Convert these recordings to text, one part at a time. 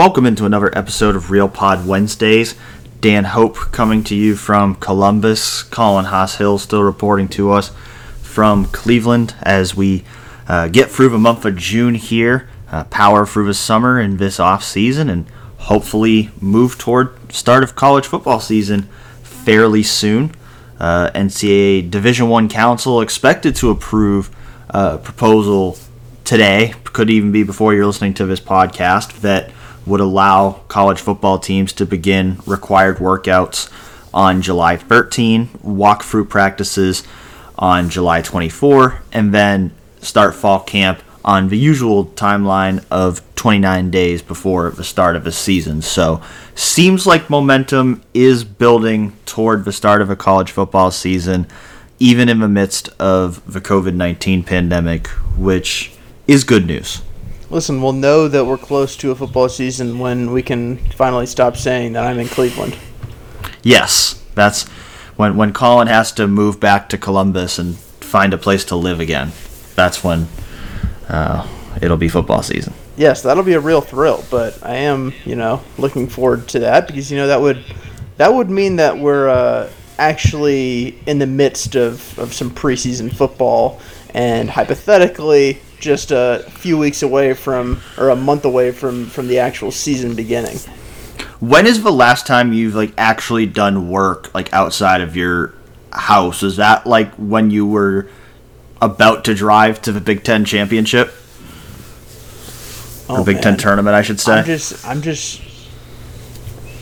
Welcome into another episode of Real Pod Wednesdays. Dan Hope coming to you from Columbus. Colin Hass-Hill still reporting to us from Cleveland as we uh, get through the month of June here, uh, power through the summer and this off season, and hopefully move toward start of college football season fairly soon. Uh, NCAA Division One Council expected to approve a proposal today, could even be before you're listening to this podcast, that would allow college football teams to begin required workouts on July 13, walkthrough practices on July 24, and then start fall camp on the usual timeline of 29 days before the start of the season. So, seems like momentum is building toward the start of a college football season, even in the midst of the COVID 19 pandemic, which is good news. Listen, we'll know that we're close to a football season when we can finally stop saying that I'm in Cleveland. Yes, that's when when Colin has to move back to Columbus and find a place to live again. That's when uh, it'll be football season. Yes, that'll be a real thrill. But I am, you know, looking forward to that because you know that would that would mean that we're uh, actually in the midst of, of some preseason football and hypothetically just a few weeks away from or a month away from from the actual season beginning. When is the last time you've like actually done work like outside of your house? Is that like when you were about to drive to the Big Ten championship? Oh, or Big man. Ten tournament, I should say. I'm just, I'm just,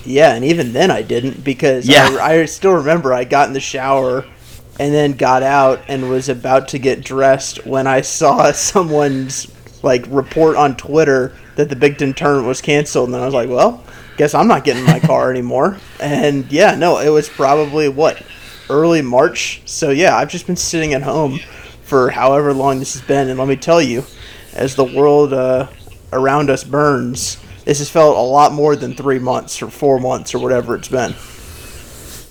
yeah, and even then I didn't because Yeah. I, I still remember I got in the shower and then got out and was about to get dressed when I saw someone's like report on Twitter that the Big Ten tournament was canceled, and then I was like, well, guess I'm not getting in my car anymore. And yeah, no, it was probably what early March. So yeah, I've just been sitting at home for however long this has been, and let me tell you, as the world uh, around us burns, this has felt a lot more than three months or four months or whatever it's been.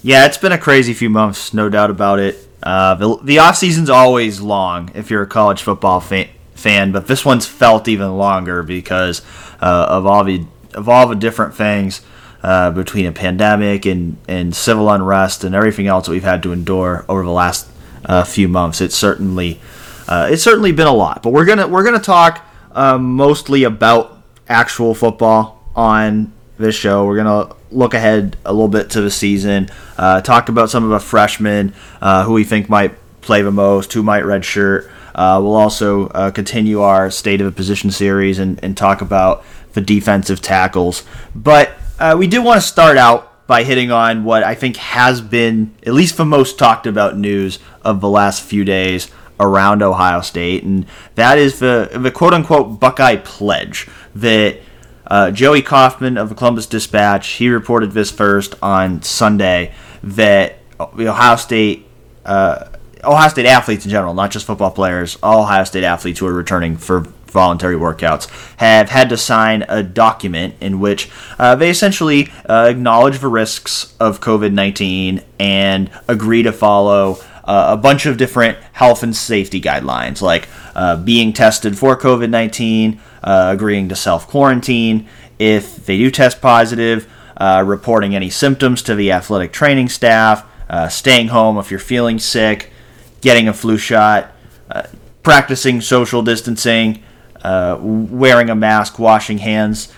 Yeah, it's been a crazy few months, no doubt about it. Uh, the, the off season's always long if you're a college football fa- fan, but this one's felt even longer because uh, of all the of all the different things uh, between a pandemic and, and civil unrest and everything else that we've had to endure over the last uh, few months. It's certainly uh, it's certainly been a lot, but we're gonna we're gonna talk uh, mostly about actual football on this show. We're gonna look ahead a little bit to the season, uh, talk about some of the freshmen uh, who we think might play the most, who might redshirt. Uh, we'll also uh, continue our state of the position series and, and talk about the defensive tackles. But uh, we do want to start out by hitting on what I think has been at least the most talked about news of the last few days around Ohio State, and that is the the quote unquote Buckeye pledge that uh, Joey Kaufman of the Columbus Dispatch he reported this first on Sunday that Ohio State. Uh, Ohio State athletes in general, not just football players, all Ohio State athletes who are returning for voluntary workouts have had to sign a document in which uh, they essentially uh, acknowledge the risks of COVID 19 and agree to follow uh, a bunch of different health and safety guidelines, like uh, being tested for COVID 19, uh, agreeing to self quarantine. If they do test positive, uh, reporting any symptoms to the athletic training staff, uh, staying home if you're feeling sick, getting a flu shot, uh, practicing social distancing, uh, wearing a mask, washing hands.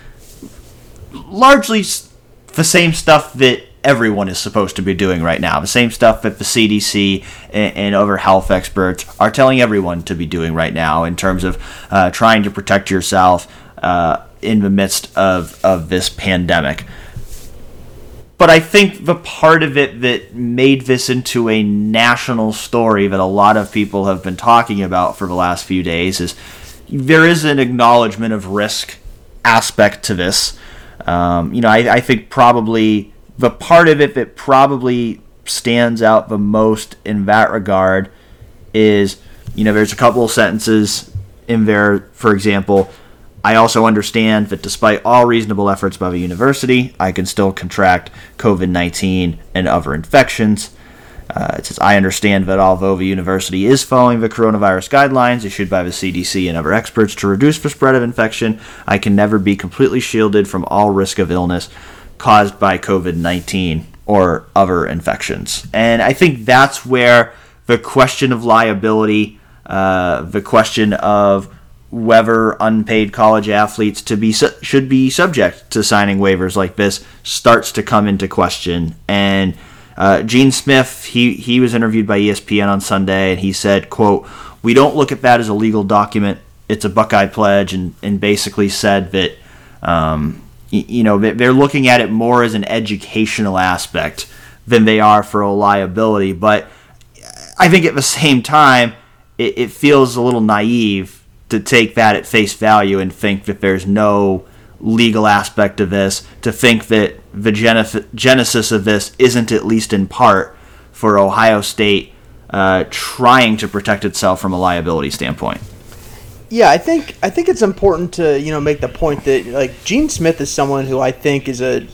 Largely the same stuff that everyone is supposed to be doing right now. The same stuff that the CDC and, and other health experts are telling everyone to be doing right now in terms of uh, trying to protect yourself uh, in the midst of, of this pandemic. But I think the part of it that made this into a national story that a lot of people have been talking about for the last few days is there is an acknowledgement of risk aspect to this. Um, you know, I, I think probably the part of it that probably stands out the most in that regard is, you know, there's a couple of sentences in there, for example, I also understand that despite all reasonable efforts by the university, I can still contract COVID 19 and other infections. Uh, it says, I understand that although the University is following the coronavirus guidelines issued by the CDC and other experts to reduce the spread of infection. I can never be completely shielded from all risk of illness caused by COVID 19 or other infections. And I think that's where the question of liability, uh, the question of whether unpaid college athletes to be su- should be subject to signing waivers like this starts to come into question. And uh, Gene Smith, he he was interviewed by ESPN on Sunday, and he said, "quote We don't look at that as a legal document. It's a Buckeye pledge," and and basically said that. Um, you know they're looking at it more as an educational aspect than they are for a liability. But i think at the same time it, feels a little naive to take that at face value and think that there's no legal aspect of this to think that the genesis of this isn't at least in part for ohio state uh, trying to protect itself from a liability standpoint yeah, I think I think it's important to you know make the point that like Gene Smith is someone who I think is a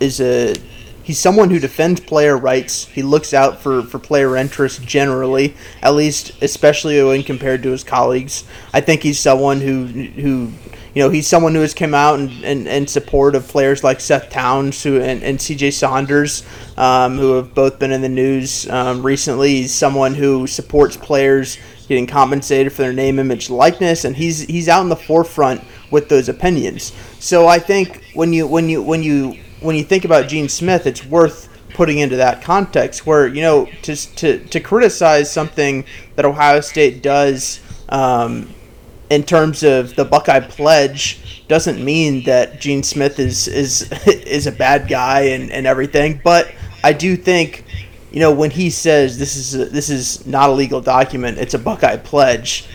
is a he's someone who defends player rights. He looks out for, for player interests generally, at least especially when compared to his colleagues. I think he's someone who who you know he's someone who has come out and in, in, support of players like Seth Towns who and, and CJ Saunders um, who have both been in the news um, recently. He's someone who supports players getting compensated for their name, image, likeness, and he's he's out in the forefront with those opinions. So I think when you when you when you when you think about Gene Smith, it's worth putting into that context where you know to to to criticize something that Ohio State does. Um, in terms of the Buckeye pledge, doesn't mean that Gene Smith is is is a bad guy and, and everything. But I do think you know, when he says this is a, this is not a legal document, it's a Buckeye pledge,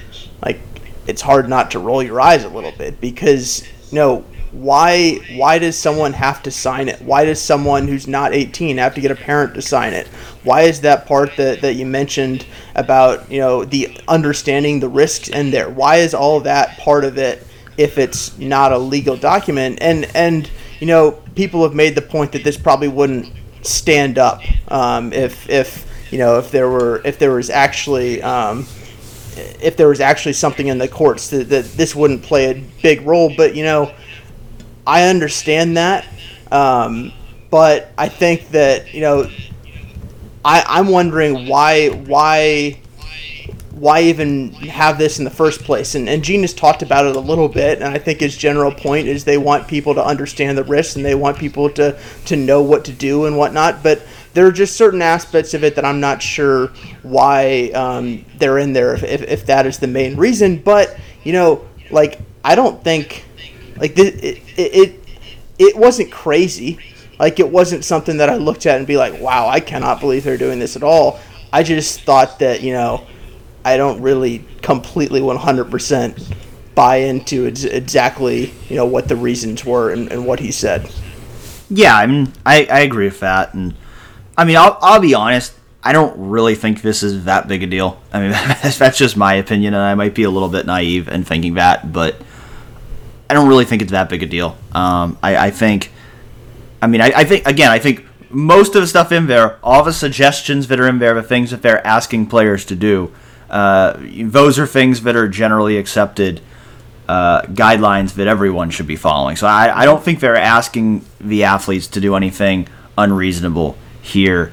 like it's hard not to roll your eyes a little bit because you know why why does someone have to sign it? Why does someone who's not 18 have to get a parent to sign it? Why is that part that, that you mentioned about you know the understanding the risks in there? Why is all that part of it if it's not a legal document? And and you know people have made the point that this probably wouldn't stand up um, if if you know if there were if there was actually um, if there was actually something in the courts that, that this wouldn't play a big role. But you know, I understand that, um, but I think that you know, I I'm wondering why why why even have this in the first place? And, and Gene has talked about it a little bit, and I think his general point is they want people to understand the risks and they want people to, to know what to do and whatnot. But there are just certain aspects of it that I'm not sure why um, they're in there if, if, if, that is the main reason. But, you know, like, I don't think, like, it, it, it, it wasn't crazy. Like, it wasn't something that I looked at and be like, wow, I cannot believe they're doing this at all. I just thought that, you know, I don't really completely 100% buy into exactly you know what the reasons were and, and what he said. Yeah, I mean, I, I agree with that, and I mean, I'll, I'll be honest. I don't really think this is that big a deal. I mean, that's just my opinion, and I might be a little bit naive in thinking that, but I don't really think it's that big a deal. Um, I, I think, I mean, I, I think again, I think most of the stuff in there, all the suggestions that are in there, the things that they're asking players to do, uh, those are things that are generally accepted uh, guidelines that everyone should be following. So I, I don't think they're asking the athletes to do anything unreasonable here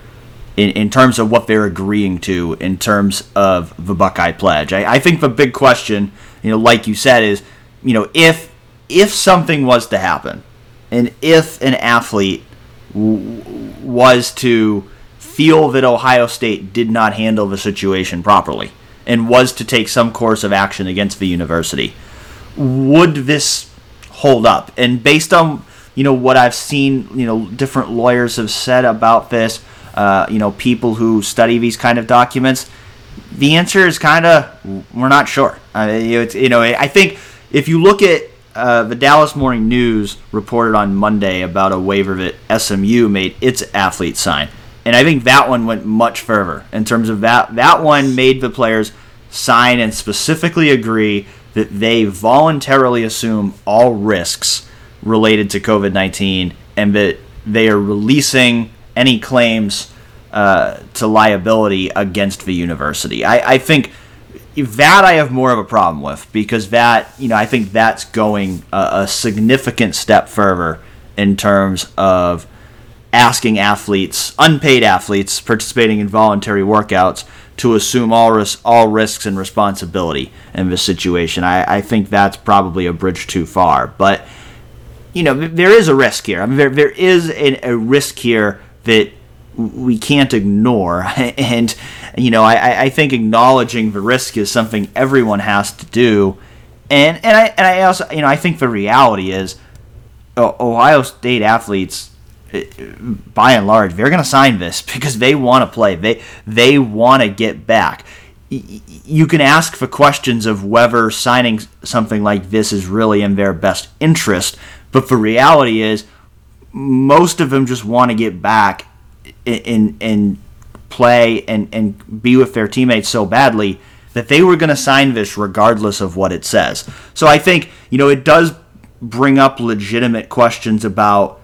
in, in terms of what they're agreeing to in terms of the Buckeye pledge. I, I think the big question, you know, like you said, is you know if if something was to happen, and if an athlete w- was to feel that Ohio State did not handle the situation properly and was to take some course of action against the university, would this hold up? And based on you know what I've seen, you know, different lawyers have said about this, uh, you know, people who study these kind of documents, the answer is kind of we're not sure. Uh, you know, I think if you look at uh, the Dallas Morning News reported on Monday about a waiver that SMU made its athletes sign. And I think that one went much further in terms of that. That one made the players sign and specifically agree that they voluntarily assume all risks related to COVID 19 and that they are releasing any claims uh, to liability against the university. I, I think that I have more of a problem with because that you know I think that's going a, a significant step further in terms of asking athletes, unpaid athletes participating in voluntary workouts, to assume all ris- all risks and responsibility in this situation. I, I think that's probably a bridge too far, but you know there is a risk here. I mean there there is a, a risk here that we can't ignore, and you know I, I think acknowledging the risk is something everyone has to do, and and I and I also you know I think the reality is Ohio State athletes by and large, they're going to sign this because they want to play. They they want to get back. You can ask for questions of whether signing something like this is really in their best interest, but the reality is, most of them just want to get back and and play and and be with their teammates so badly that they were going to sign this regardless of what it says. So I think you know it does bring up legitimate questions about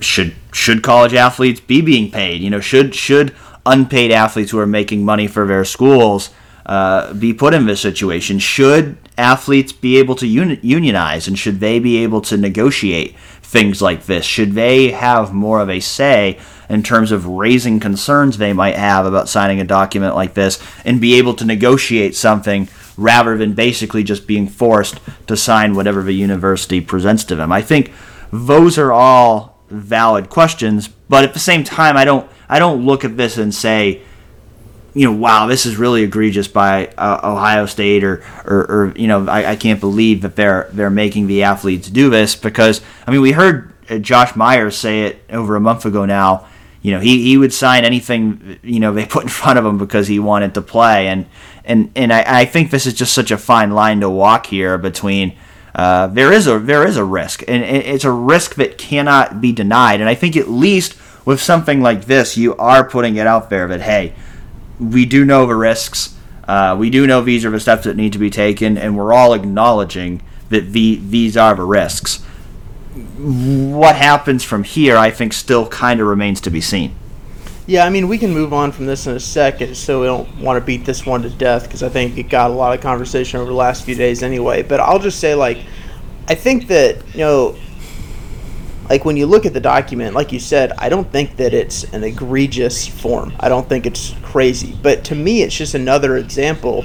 should should college athletes be being paid? You know, should should unpaid athletes who are making money for their schools uh, be put in this situation? Should athletes be able to uni- unionize and should they be able to negotiate things like this? Should they have more of a say in terms of raising concerns they might have about signing a document like this and be able to negotiate something rather than basically just being forced to sign whatever the university presents to them? I think those are all valid questions, but at the same time, I don't I don't look at this and say, you know, wow, this is really egregious by uh, Ohio State, or, or, or you know, I, I, can't believe that they're they're making the athletes do this because I mean, we heard uh, Josh Myers say it over a month ago now. You know, he, he would sign anything you know they put in front of him because he wanted to play, and and and I, I think this is just such a fine line to walk here between uh, there is a there is a risk, and it's a risk that cannot be denied. And I think at least with something like this, you are putting it out there that hey, we do know the risks. Uh, we do know these are the steps that need to be taken, and we're all acknowledging that the, these are the risks. What happens from here, I think, still kind of remains to be seen. Yeah, I mean, we can move on from this in a second, so we don't want to beat this one to death because I think it got a lot of conversation over the last few days anyway. But I'll just say, like, I think that, you know, like when you look at the document, like you said, I don't think that it's an egregious form. I don't think it's crazy. But to me, it's just another example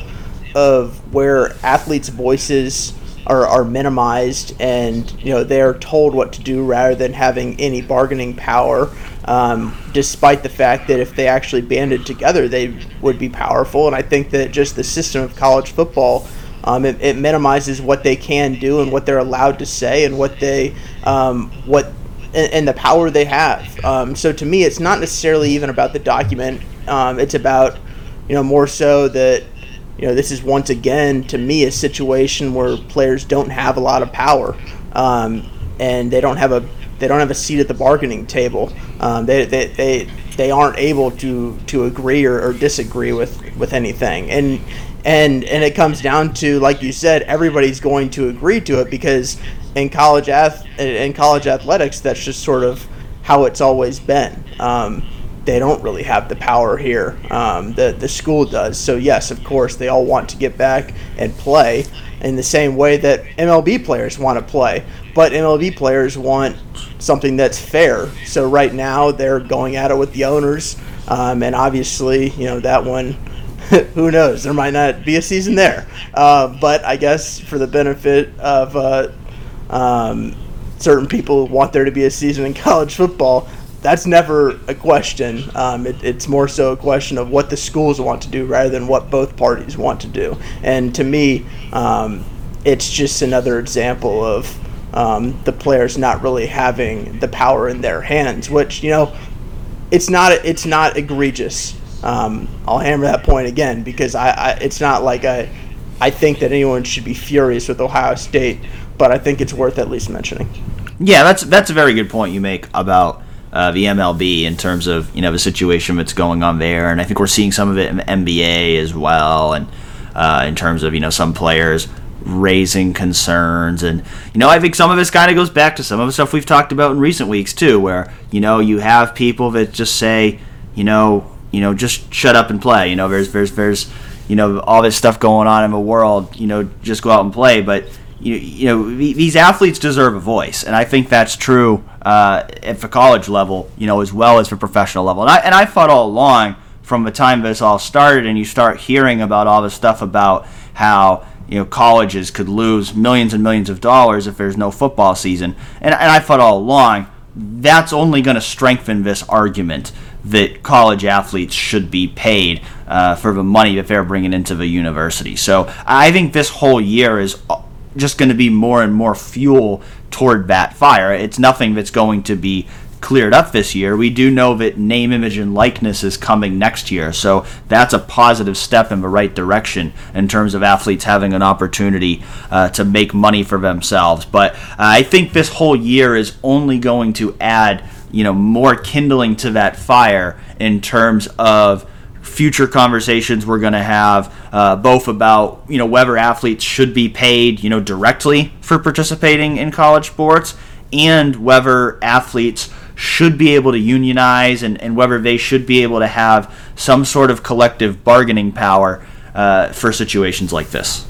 of where athletes' voices are, are minimized and you know they're told what to do rather than having any bargaining power um, despite the fact that if they actually banded together they would be powerful. And i think that just the system of college football um, it, it, minimizes what they can do and what they're allowed to say and what they um, what and, and, the power they have. Um, so to me it's not necessarily even about the document. Um, it's about you know more so that you know, this is once again to me a situation where players don't have a lot of power, um, and they don't have a they don't have a seat at the bargaining table. Um, they, they, they, they aren't able to to agree or, or disagree with, with anything, and and and it comes down to like you said, everybody's going to agree to it because in college ath- in college athletics, that's just sort of how it's always been. Um, they don't really have the power here. Um, the the school does. So yes, of course, they all want to get back and play in the same way that MLB players want to play. But MLB players want something that's fair. So right now they're going at it with the owners, um, and obviously, you know that one. who knows? There might not be a season there. Uh, but I guess for the benefit of uh, um, certain people who want there to be a season in college football, that's never a question. Um, it, it's more so a question of what the schools want to do rather than what both parties want to do. And to me, um, it's just another example of um, the players not really having the power in their hands, which you know, it's not it's not egregious. Um, I'll hammer that point again because I, I it's not like I I think that anyone should be furious with Ohio State, but I think it's worth at least mentioning. Yeah, that's that's a very good point you make about uh, the MLB in terms of you know the situation that's going on there, and I think we're seeing some of it in the NBA as well, and uh, in terms of you know some players raising concerns, and you know I think some of this kind of goes back to some of the stuff we've talked about in recent weeks too, where you know you have people that just say you know, you know, just shut up and play. You know, there's there's there's you know all this stuff going on in the world. You know, just go out and play. But you you know these athletes deserve a voice, and I think that's true uh, at the college level. You know, as well as the professional level. And I and I thought all along from the time this all started, and you start hearing about all the stuff about how you know colleges could lose millions and millions of dollars if there's no football season. And, and I thought all along that's only going to strengthen this argument that college athletes should be paid uh, for the money that they're bringing into the university. So I think this whole year is just going to be more and more fuel toward that fire. It's nothing that's going to be cleared up this year. We do know that name, image, and likeness is coming next year, so that's a positive step in the right direction in terms of athletes having an opportunity uh, to make money for themselves. But uh, I think this whole year is only going to add, you know, more kindling to that fire in terms of future conversations we're going to have uh, both about you know whether athletes should be paid you know directly for participating in college sports and whether athletes should be able to unionize and, and whether they should be able to have some sort of collective bargaining power uh, for situations like this.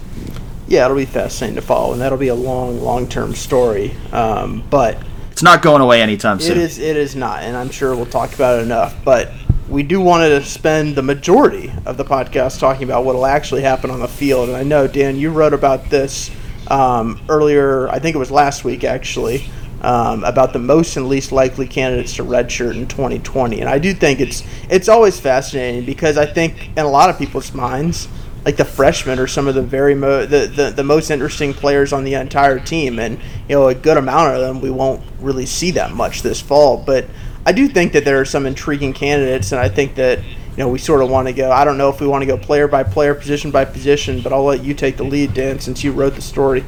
Yeah, it'll be fascinating to follow, and that'll be a long, long-term story. Um, but it's not going away anytime soon. It is. It is not, and I'm sure we'll talk about it enough. But we do want to spend the majority of the podcast talking about what will actually happen on the field. And I know, Dan, you wrote about this um, earlier. I think it was last week, actually um, about the most and least likely candidates to redshirt in 2020. And I do think it's it's always fascinating because I think in a lot of people's minds, like the freshmen are some of the very mo- the, the, the most interesting players on the entire team, and you know a good amount of them we won't really see that much this fall. But I do think that there are some intriguing candidates, and I think that you know we sort of want to go. I don't know if we want to go player by player, position by position, but I'll let you take the lead, Dan, since you wrote the story.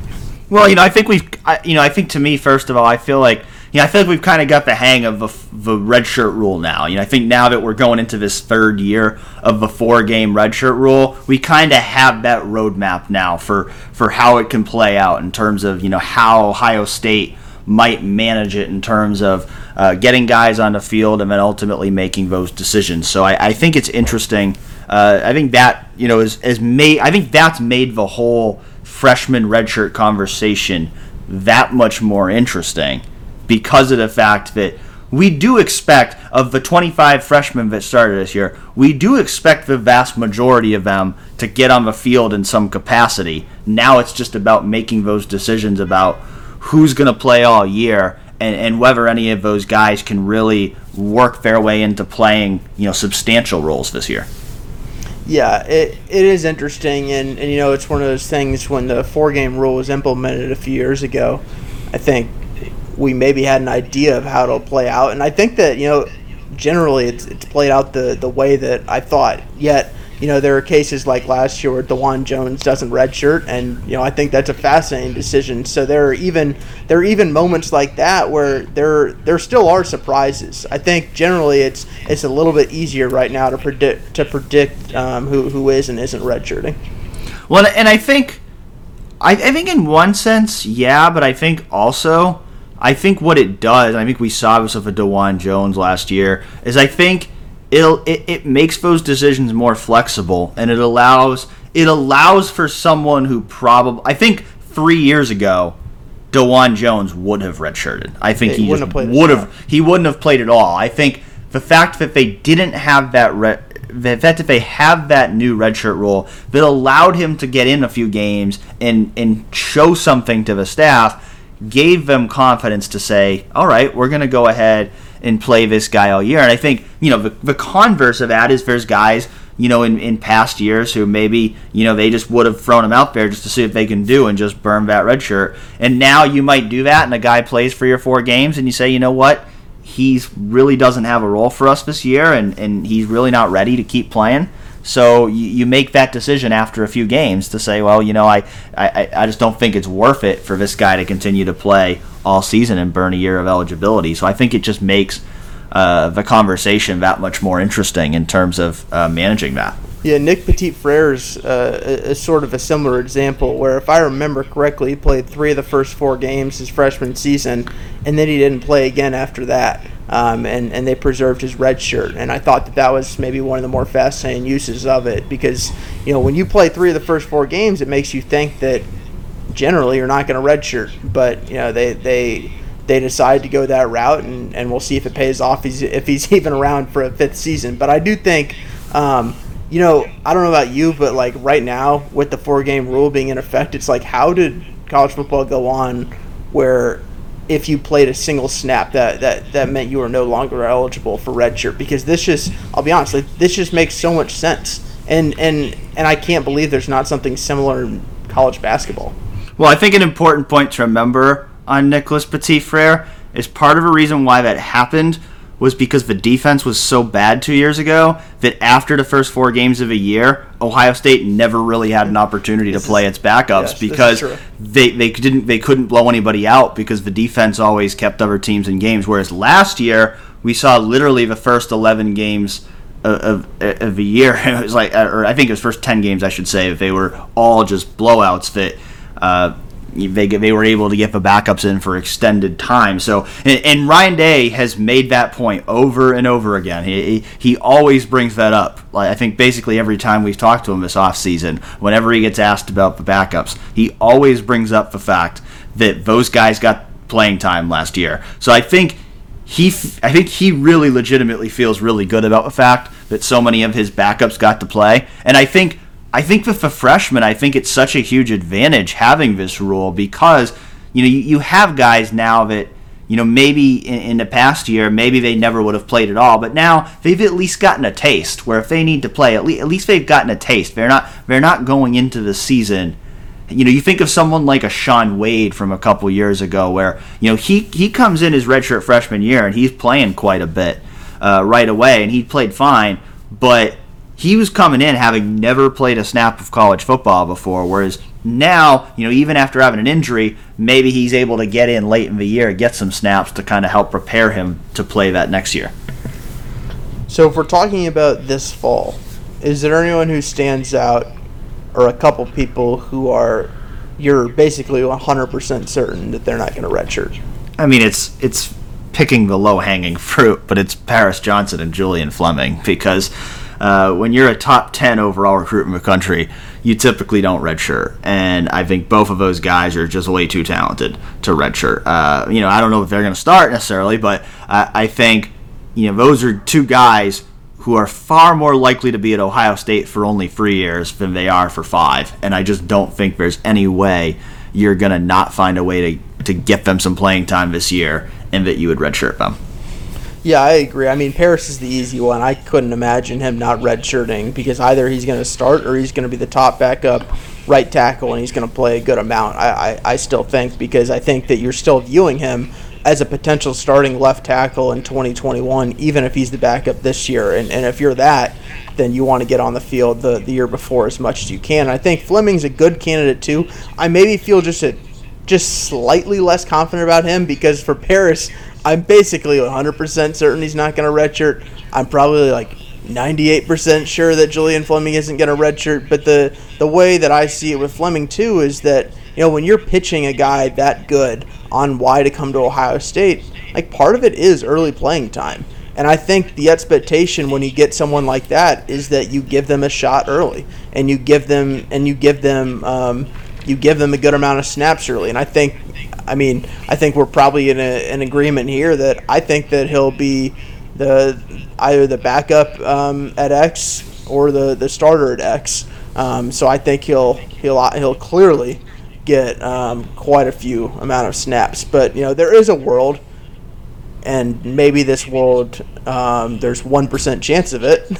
Well, you know, I think we've, I, you know, I think to me, first of all, I feel like, you know, I feel like we've kind of got the hang of the, the red shirt rule now. You know, I think now that we're going into this third year of the four game redshirt rule, we kind of have that roadmap now for for how it can play out in terms of you know how Ohio State might manage it in terms of uh, getting guys on the field and then ultimately making those decisions. So I, I think it's interesting. Uh, I think that you know is, is made. I think that's made the whole freshman redshirt conversation that much more interesting because of the fact that we do expect of the 25 freshmen that started this year, we do expect the vast majority of them to get on the field in some capacity. Now it's just about making those decisions about who's going to play all year and, and whether any of those guys can really work their way into playing, you know, substantial roles this year. Yeah, it, it is interesting, and, and you know, it's one of those things when the four game rule was implemented a few years ago. I think we maybe had an idea of how it'll play out, and I think that, you know, generally it's, it's played out the, the way that I thought. Yet, you know, there are cases like last year where Dawand Jones doesn't redshirt, and you know, I think that's a fascinating decision. So there are even there are even moments like that where there there still are surprises. I think generally it's it's a little bit easier right now to predict to predict um, who who is and isn't redshirting. Well, and I think I, I think in one sense, yeah, but I think also. I think what it does, I think we saw this with a Dawand Jones last year, is I think it'll it, it makes those decisions more flexible and it allows it allows for someone who probably I think three years ago Dawand Jones would have redshirted. I think he, he just would have he wouldn't have played at all. I think the fact that they didn't have that red the fact that they have that new redshirt rule that allowed him to get in a few games and and show something to the staff gave them confidence to say, all right, we're going to go ahead and play this guy all year. And I think, you know, the, the converse of that is there's guys, you know, in, in past years who maybe, you know, they just would have thrown him out there just to see if they can do and just burn that red shirt. And now you might do that and a guy plays three or four games and you say, you know what? He's really doesn't have a role for us this year and, and he's really not ready to keep playing. So you, you make that decision after a few games to say, well, you know, I, I, I just don't think it's worth it for this guy to continue to play all season and burn a year of eligibility. So I think it just makes uh, the conversation that much more interesting in terms of uh, managing that. Yeah, Nick Petit Frere's uh, is sort of a similar example where, if I remember correctly, he played three of the first four games his freshman season, and then he didn't play again after that. Um, and and they preserved his red shirt. And I thought that that was maybe one of the more fascinating uses of it because you know when you play three of the first four games, it makes you think that generally you're not going to red shirt. but you know they they they decide to go that route, and, and we'll see if it pays off if he's even around for a fifth season. But I do think, um, you know, I don't know about you, but like right now with the four game rule being in effect, it's like how did college football go on where if you played a single snap that, that, that meant you were no longer eligible for redshirt because this just I'll be honest like, this just makes so much sense and and and I can't believe there's not something similar in college basketball. Well, I think an important point to remember on Nicholas Petit Frere is part of a reason why that happened was because the defense was so bad two years ago that after the first four games of a year, Ohio State never really had an opportunity to play its backups yes, because they, they didn't they couldn't blow anybody out because the defense always kept other teams in games. Whereas last year we saw literally the first eleven games of, of, of a year. It was like, or I think it was first ten games I should say. They were all just blowouts that. Uh, they they were able to get the backups in for extended time. So and, and Ryan Day has made that point over and over again. He, he, always brings that up. Like I think basically every time we've talked to him this offseason, whenever he gets asked about the backups, he always brings up the fact that those guys got playing time last year. So I think he I think he really legitimately feels really good about the fact that so many of his backups got to play. And I think I think with the freshmen, I think it's such a huge advantage having this rule because you know you, you have guys now that you know maybe in, in, the past year maybe they never would have played at all, but now they've at least gotten a taste. Where if they need to play, at least, at least they've gotten a taste. They're not they're not going into the season. You know, you think of someone like a Shaun Wade from a couple years ago, where you know he he comes in his redshirt freshman year and he's playing quite a bit uh, right away, and he played fine, but he was coming in having never played a snap of college football before, whereas now, you know, even after having an injury, maybe he's able to get in late in the year, get some snaps to kind of help prepare him to play that next year. So, if we're talking about this fall, is there anyone who stands out, or a couple people who are you're basically 100% certain that they're not going to redshirt? I mean, it's it's picking the low hanging fruit, but it's Paris Johnson and Julian Fleming because uh, when you're a top 10 overall recruit in the country, you typically don't redshirt. And I think both of those guys are just way too talented to redshirt. Uh, you know, I don't know if they're going to start necessarily, but I, I think, you know, those are two guys who are far more likely to be at Ohio State for only three years than they are for five. And I just don't think there's any way you're going to not find a way to, to get them some playing time this year and that you would redshirt them. Yeah, I agree. I mean, Paris is the easy one. I couldn't imagine him not redshirting because either he's going to start or he's going to be the top backup right tackle and he's going to play a good amount. I, I, I still think because I think that you're still viewing him as a potential starting left tackle in 2021, even if he's the backup this year. And, and if you're that, then you want to get on the field the, the year before as much as you can. I think Fleming's a good candidate too. I maybe feel just a, just slightly less confident about him because for Paris, I'm basically 100% certain he's not going to redshirt. I'm probably like 98% sure that Julian Fleming isn't going to redshirt. But the the way that I see it with Fleming too is that you know when you're pitching a guy that good on why to come to Ohio State, like part of it is early playing time. And I think the expectation when you get someone like that is that you give them a shot early, and you give them and you give them um, you give them a good amount of snaps early. And I think I mean, I think we're probably in a, an agreement here that I think that he'll be the either the backup um, at X or the, the starter at X. Um, so I think he'll he'll he'll clearly get um, quite a few amount of snaps. But you know, there is a world and maybe this world um, there's one percent chance of it,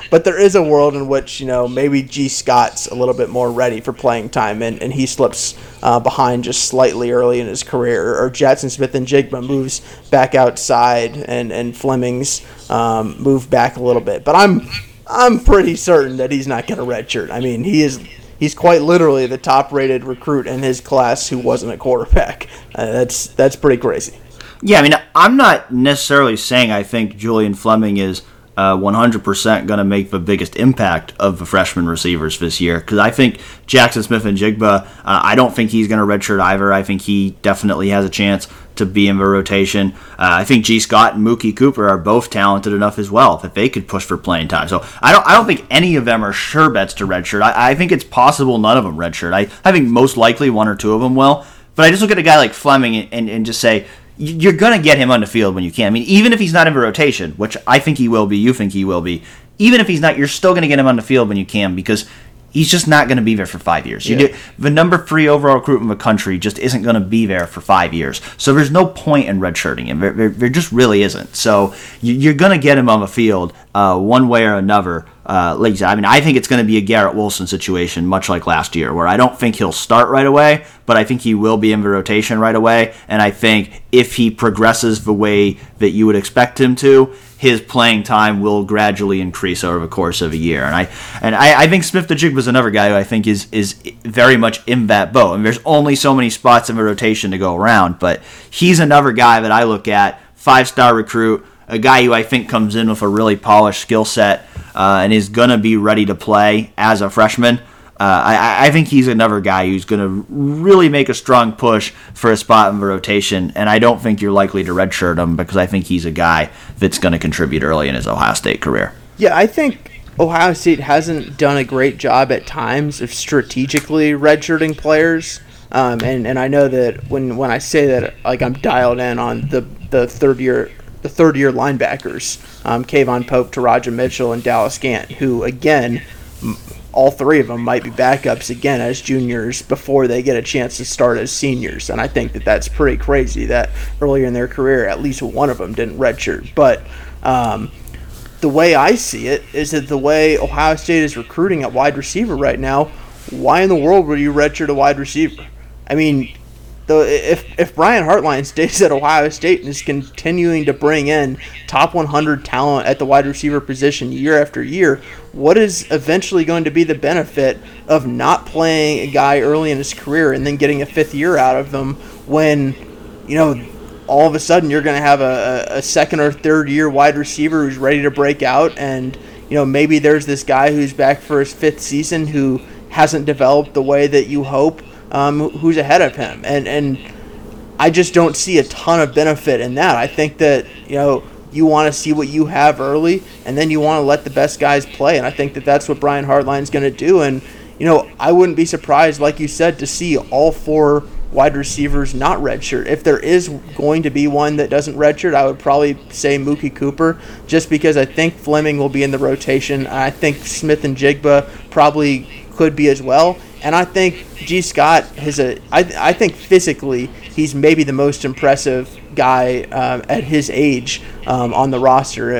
but there is a world in which you know maybe Gee Scott's a little bit more ready for playing time, and, and he slips uh, behind just slightly early in his career, or Jaxon Smith-Njigba moves back outside, and and Fleming's um, move back a little bit. But I'm I'm pretty certain that he's not going to redshirt. I mean, he is he's quite literally the top rated recruit in his class who wasn't a quarterback. Uh, that's that's pretty crazy. Yeah, I mean, I'm not necessarily saying I think Julian Fleming is uh, 100% going to make the biggest impact of the freshman receivers this year. Because I think Jaxon Smith-Njigba, uh, I don't think he's going to redshirt either. I think he definitely has a chance to be in the rotation. Uh, I think Gee Scott and Mookie Cooper are both talented enough as well that they could push for playing time. So I don't I don't think any of them are sure bets to redshirt. I, I think it's possible none of them redshirt. I, I think most likely one or two of them will. But I just look at a guy like Fleming and, and, and just say, you're going to get him on the field when you can. I mean, even if he's not in the rotation, which I think he will be, you think he will be, even if he's not, you're still going to get him on the field when you can because he's just not going to be there for five years. Yeah. Do, the number three overall recruit in the country just isn't going to be there for five years. So there's no point in redshirting him. There, there, there just really isn't. So you, are going to get him on the field uh, one way or another. Uh, like I mean, I think it's going to be a Garrett Wilson situation, much like last year, where I don't think he'll start right away, but I think he will be in the rotation right away. And I think if he progresses the way that you would expect him to, his playing time will gradually increase over the course of a year. And I and I, I think Smith-Njigba was another guy who I think is is very much in that boat. I mean, there's only so many spots in the rotation to go around, but he's another guy that I look at, five star recruit a guy who I think comes in with a really polished skill set uh, and is going to be ready to play as a freshman. Uh, I, I, think he's another guy who's going to really make a strong push for a spot in the rotation, and I don't think you're likely to redshirt him because I think he's a guy that's going to contribute early in his Ohio State career. Yeah, I think Ohio State hasn't done a great job at times of strategically redshirting players. Um, and, and I know that when, when I say that, like I'm dialed in on the, the third year the third year linebackers, um, K'Vaughan Pope, Teradja Mitchell, and Dallas Gant, who, again, all three of them might be backups again as juniors before they get a chance to start as seniors. And I think that that's pretty crazy that earlier in their career, at least one of them didn't redshirt. But um, the way I see it is that the way Ohio State is recruiting at wide receiver right now, why in the world would you redshirt a wide receiver? I mean, though if if Brian Hartline stays at Ohio State and is continuing to bring in top 100 talent at the wide receiver position year after year, what is eventually going to be the benefit of not playing a guy early in his career and then getting a fifth year out of them when you know all of a sudden you're going to have a, a second or third year wide receiver who's ready to break out and you know maybe there's this guy who's back for his fifth season who hasn't developed the way that you hope um, who's ahead of him, and and I just don't see a ton of benefit in that. I think that you know you want to see what you have early, and then you want to let the best guys play, and I think that that's what Brian Hartline's going to do. And you know, I wouldn't be surprised, like you said, to see all four wide receivers not redshirt. If there is going to be one that doesn't redshirt, I would probably say Mookie Cooper, just because I think Fleming will be in the rotation. I think Smith-Njigba probably could be as well. And I think Gee Scott has a. I, I think physically he's maybe the most impressive guy um, at his age um, on the roster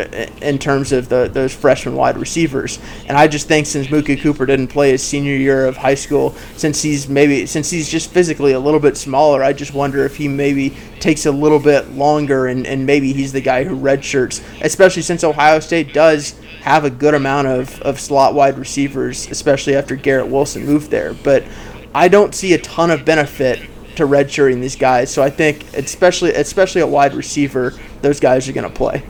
in terms of the those freshman wide receivers. And I just think since Mookie Cooper didn't play his senior year of high school, since he's maybe since he's just physically a little bit smaller, I just wonder if he maybe takes a little bit longer and, and maybe he's the guy who redshirts, especially since Ohio State does have a good amount of, of slot wide receivers, especially after Garrett Wilson moved there. But I don't see a ton of benefit to redshirting these guys. So I think, especially especially a wide receiver, those guys are going to play.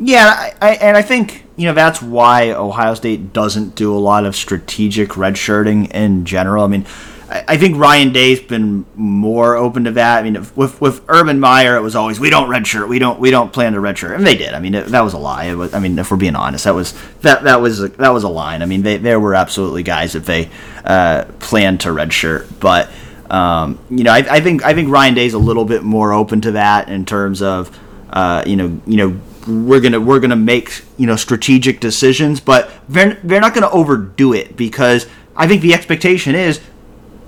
Yeah, I, I, and I think you know that's why Ohio State doesn't do a lot of strategic redshirting in general. I mean, I think Ryan Day's been more open to that. I mean, with with Urban Meyer, it was always we don't redshirt, we don't we don't plan to redshirt, and they did. I mean, it, that was a lie. Was, I mean, if we're being honest, that was that that was a, that was a line. I mean, they, there were absolutely guys that they uh, planned to redshirt, but um, you know, I, I, think I think Ryan Day's a little bit more open to that in terms of uh, you know you know we're gonna we're gonna make you know strategic decisions, but they're they're not gonna overdo it because I think the expectation is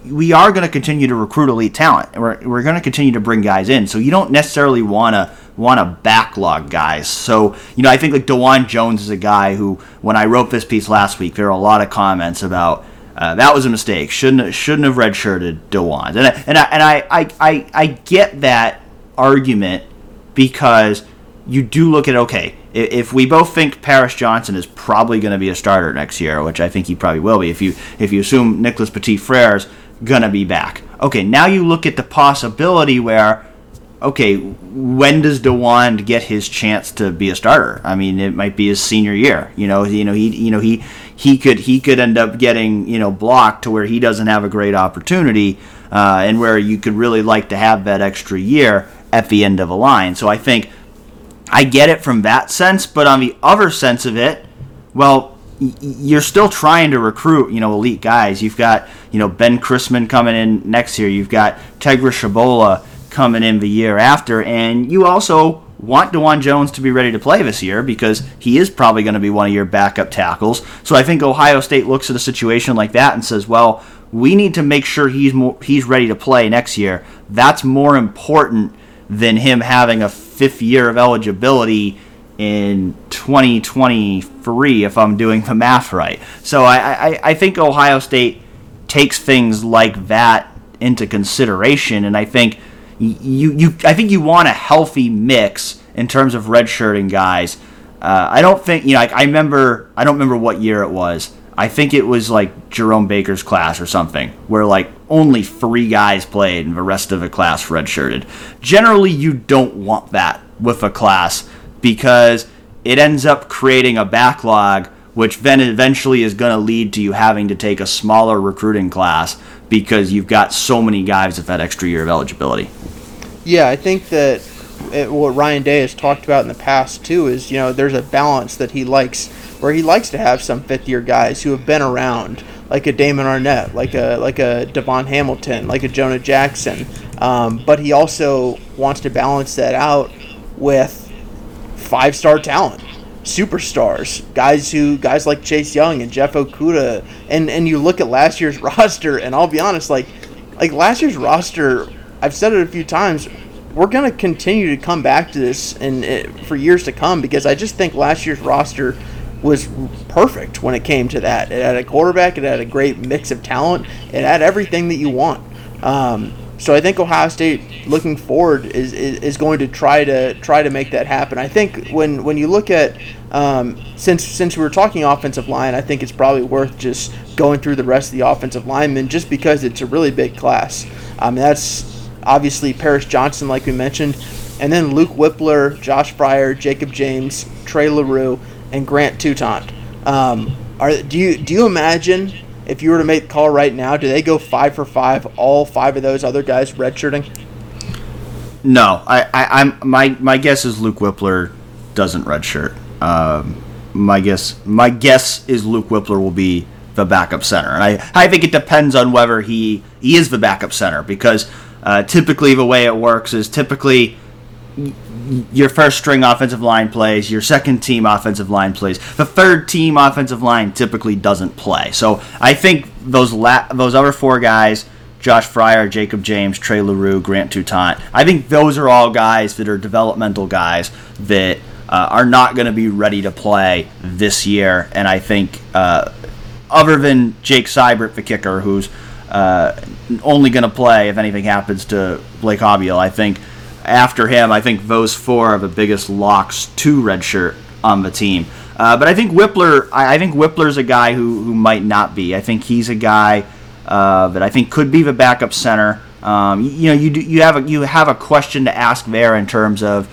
we are going to continue to recruit elite talent. And we're, we're going to continue to bring guys in. So you don't necessarily want to want to backlog guys. So, you know, I think like Dawand Jones is a guy who, when I wrote this piece last week, there were a lot of comments about uh, that was a mistake. Shouldn't shouldn't have redshirted Dawand. And I, and I, and I, I, I, I get that argument because you do look at okay if we both think Paris Johnson is probably going to be a starter next year, which I think he probably will be, if you if you assume Nicholas Petit Frere's gonna be back. Okay, now you look at the possibility where okay, when does Dawand get his chance to be a starter? I mean, it might be his senior year. You know, you know he you know he he could he could end up getting you know blocked to where he doesn't have a great opportunity, uh, and where you could really like to have that extra year at the end of a line. So I think I get it from that sense, but on the other sense of it, well, you're still trying to recruit, you know, elite guys. You've got, you know, Ben Christman coming in next year. You've got Tegra Tshabola coming in the year after, and you also want Dawand Jones to be ready to play this year because he is probably going to be one of your backup tackles. So I think Ohio State looks at a situation like that and says, well, we need to make sure he's more, he's ready to play next year. That's more important than him having a fifth year of eligibility in 2023 if I'm doing the math right. So I, I, I think Ohio State takes things like that into consideration, and I think you you I think you want a healthy mix in terms of redshirting guys. Uh, I don't think you know. I remember I don't remember what year it was. I think it was like Jerome Baker's class or something, where like only three guys played and the rest of the class redshirted. Generally, you don't want that with a class because it ends up creating a backlog, which then eventually is going to lead to you having to take a smaller recruiting class because you've got so many guys with that extra year of eligibility. Yeah, I think that it, what Ryan Day has talked about in the past too is you know there's a balance that he likes where he likes to have some fifth year guys who have been around like a Damon Arnette, like a like a Davon Hamilton, like a Jonah Jackson, um, but he also wants to balance that out with five star talent superstars, guys who guys like Chase Young and Jeff Okudah, and and you look at last year's roster, and I'll be honest, like like last year's roster, I've said it a few times. We're gonna continue to come back to this and for years to come because I just think last year's roster was perfect when it came to that. It had a quarterback, it had a great mix of talent, it had everything that you want. Um, so I think Ohio State, looking forward, is, is, is, going to try to try to make that happen. I think when when you look at um, since since we were talking offensive line, I think it's probably worth just going through the rest of the offensive linemen, just because it's a really big class. Um, that's obviously Paris Johnson, like we mentioned, and then Luke Wypler, Josh Fryar, Jacob James, Trey LaRue, and Grant Toutant. Um, are do you do you imagine if you were to make the call right now, do they go five for five? All five of those other guys redshirting? No, I, I am my my guess is Luke Wypler doesn't redshirt. Um, my guess my guess is Luke Wypler will be the backup center, and I I think it depends on whether he he is the backup center because uh, typically the way it works is typically your first string offensive line plays, your second team offensive line plays. The third team offensive line typically doesn't play. So I think those la- those other four guys, Josh Fryar, Jacob James, Trey LaRue, Grant Toutant, I think those are all guys that are developmental guys that uh, are not going to be ready to play this year. And I think, uh, other than Jake Seibert, the kicker, who's uh, only going to play if anything happens to Blake Haubeil, I think after him, I think those four are the biggest locks to redshirt on the team. Uh, but I think Wypler, I, I think Wypler's a guy who, who might not be. I think he's a guy uh, that I think could be the backup center. Um, you, you, know, you do, you have a you have a question to ask there in terms of,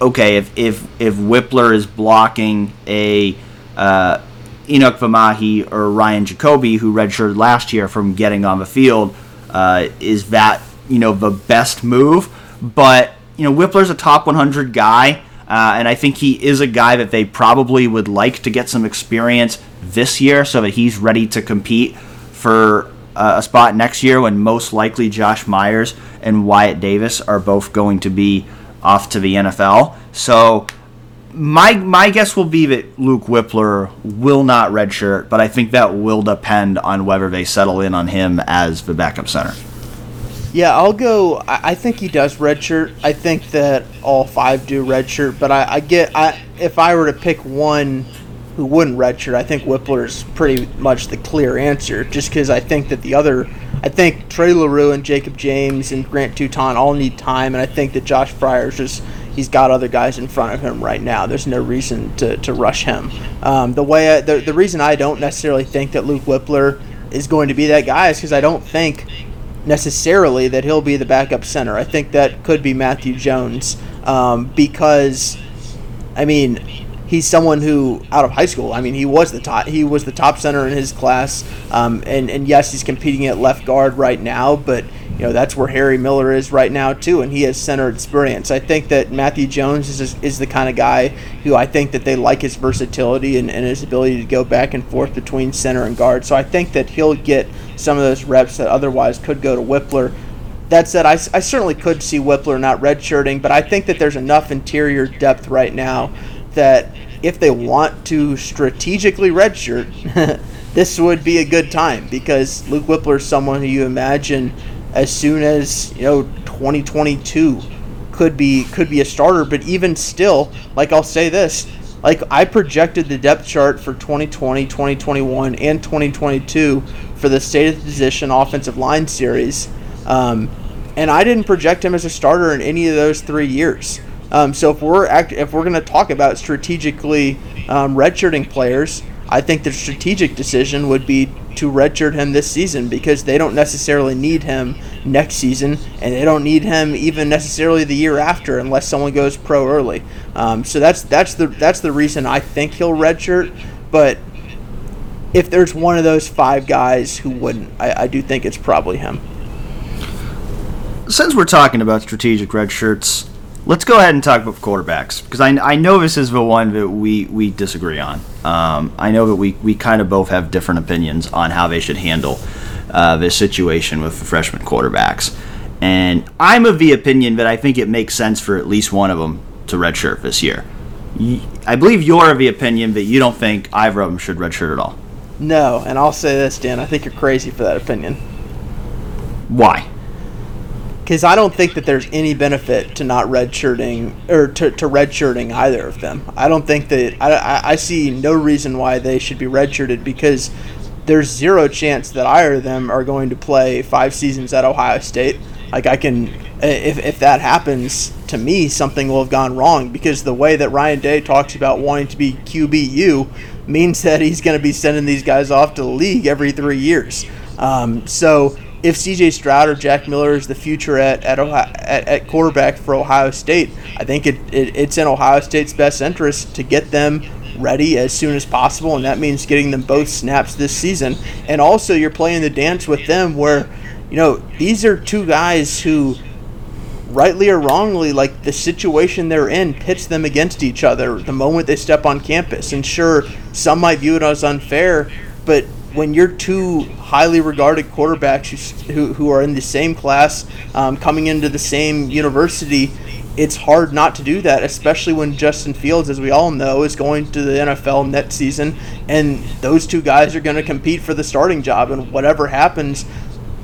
okay, if if if Wypler is blocking a uh, Enokk Vimahi or Ryan Jacoby, who redshirted last year, from getting on the field, uh, is that you know the best move? But you know, Wypler's a top 100 guy, uh, and I think he is a guy that they probably would like to get some experience this year so that he's ready to compete for uh, a spot next year when most likely Josh Myers and Wyatt Davis are both going to be off to the NFL. So my my guess will be that Luke Wypler will not redshirt, but I think that will depend on whether they settle in on him as the backup center. Yeah, I'll go. I, think he does redshirt. I think that all five do redshirt, but I, I get. I if I were to pick one who wouldn't redshirt, I think Wypler's pretty much the clear answer. Just because I think that the other, I think Trey LaRue and Jacob James and Grant Toutant all need time, and I think that Josh Fryar's just he's got other guys in front of him right now. There's no reason to, to rush him. Um, the way I, the the reason I don't necessarily think that Luke Wypler is going to be that guy is because I don't think necessarily that he'll be the backup center. I think that could be Matthew Jones um, because, I mean, he's someone who out of high school. I mean, he was the top. He was the top center in his class, um, and and yes, he's competing at left guard right now, but you know that's where Harry Miller is right now too, and he has center experience. I think that Matthew Jones is is the kind of guy who I think that they like his versatility and, and his ability to go back and forth between center and guard. So I think that he'll get some of those reps that otherwise could go to Wypler. That said, I, I certainly could see Wypler not redshirting, but I think that there's enough interior depth right now that if they want to strategically redshirt, this would be a good time because Luke Wypler is someone who you imagine as soon as you know 2022 could be could be a starter. But even still, like I'll say this, like I projected the depth chart for 2020, 2021, and 2022 for the state of the position offensive line series, um, and I didn't project him as a starter in any of those three years. Um, so if we're act- if we're going to talk about strategically um, redshirting players, I think the strategic decision would be to redshirt him this season because they don't necessarily need him next season, and they don't need him even necessarily the year after unless someone goes pro early. Um, so that's that's the that's the reason I think he'll redshirt. But if there's one of those five guys who wouldn't, I, I do think it's probably him. Since we're talking about strategic red shirts, Let's go ahead and talk about quarterbacks because I, I know this is the one that we, we disagree on. Um, I know that we, we kind of both have different opinions on how they should handle uh, this situation with the freshman quarterbacks. And I'm of the opinion that I think it makes sense for at least one of them to redshirt this year. I believe you're of the opinion that you don't think either of them should redshirt at all. No, and I'll say this, Dan. I think you're crazy for that opinion. Why? Because I don't think that there's any benefit to not redshirting or to, to redshirting either of them. I don't think that I, I see no reason why they should be redshirted because there's zero chance that either of them are going to play five seasons at Ohio State. Like I can, if if that happens to me, something will have gone wrong because the way that Ryan Day talks about wanting to be QBU means that he's going to be sending these guys off to the league every three years. Um, so if CJ Stroud or Jack Miller is the future at at, Ohio, at, at quarterback for Ohio State, I think it, it, it's in Ohio State's best interest to get them ready as soon as possible, and that means getting them both snaps this season. And also, you're playing the dance with them where, you know, these are two guys who, rightly or wrongly, like the situation they're in pits them against each other the moment they step on campus. And sure, some might view it as unfair, but when you're two highly regarded quarterbacks who, who, are in the same class, um, coming into the same university, it's hard not to do that, especially when Justin Fields, as we all know, is going to the NFL next season, and those two guys are going to compete for the starting job, and whatever happens,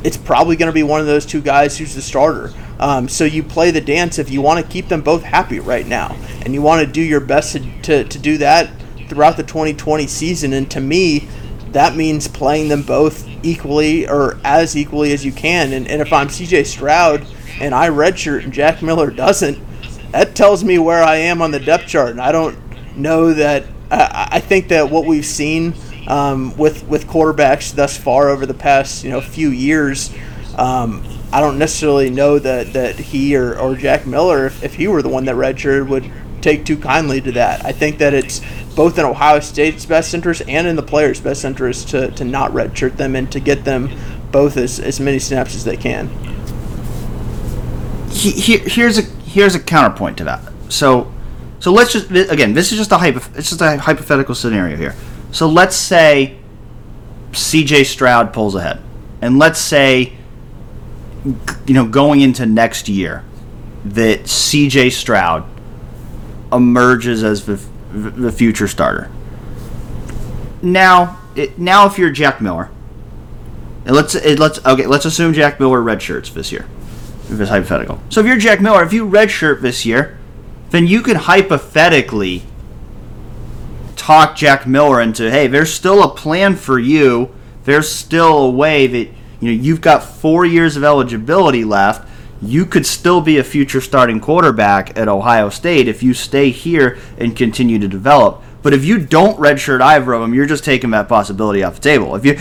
it's probably going to be one of those two guys who's the starter. Um, so you play the dance if you want to keep them both happy right now, and you want to do your best to, to, to do that throughout the 2020 season. And to me, that means playing them both equally or as equally as you can. And, and if I'm CJ Stroud and I redshirt and Jack Miller doesn't, that tells me where I am on the depth chart. And I don't know that. I, I think that what we've seen um, with with quarterbacks thus far over the past you know few years. Um, I don't necessarily know that, that he or, or Jack Miller, if, if he were the one that redshirted, would take too kindly to that. I think that it's both in Ohio State's best interest and in the players' best interest to, to not redshirt them and to get them both as, as many snaps as they can. He, here's a here's a counterpoint to that. So so let's just again this is just a hypo, it's just a hypothetical scenario here. So let's say C.J. Stroud pulls ahead, and let's say you know going into next year that C.J. Stroud emerges as the the future starter. Now, it, now if you're Jack Miller, let's it, let's okay, let's assume Jack Miller redshirts this year. If it's hypothetical. So if you're Jack Miller, if you redshirt this year, then you could hypothetically talk Jack Miller into, hey, there's still a plan for you. There's still a way that you know you've got four years of eligibility left you could still be a future starting quarterback at Ohio State if you stay here and continue to develop. But if you don't redshirt either of them, you're just taking that possibility off the table. If you,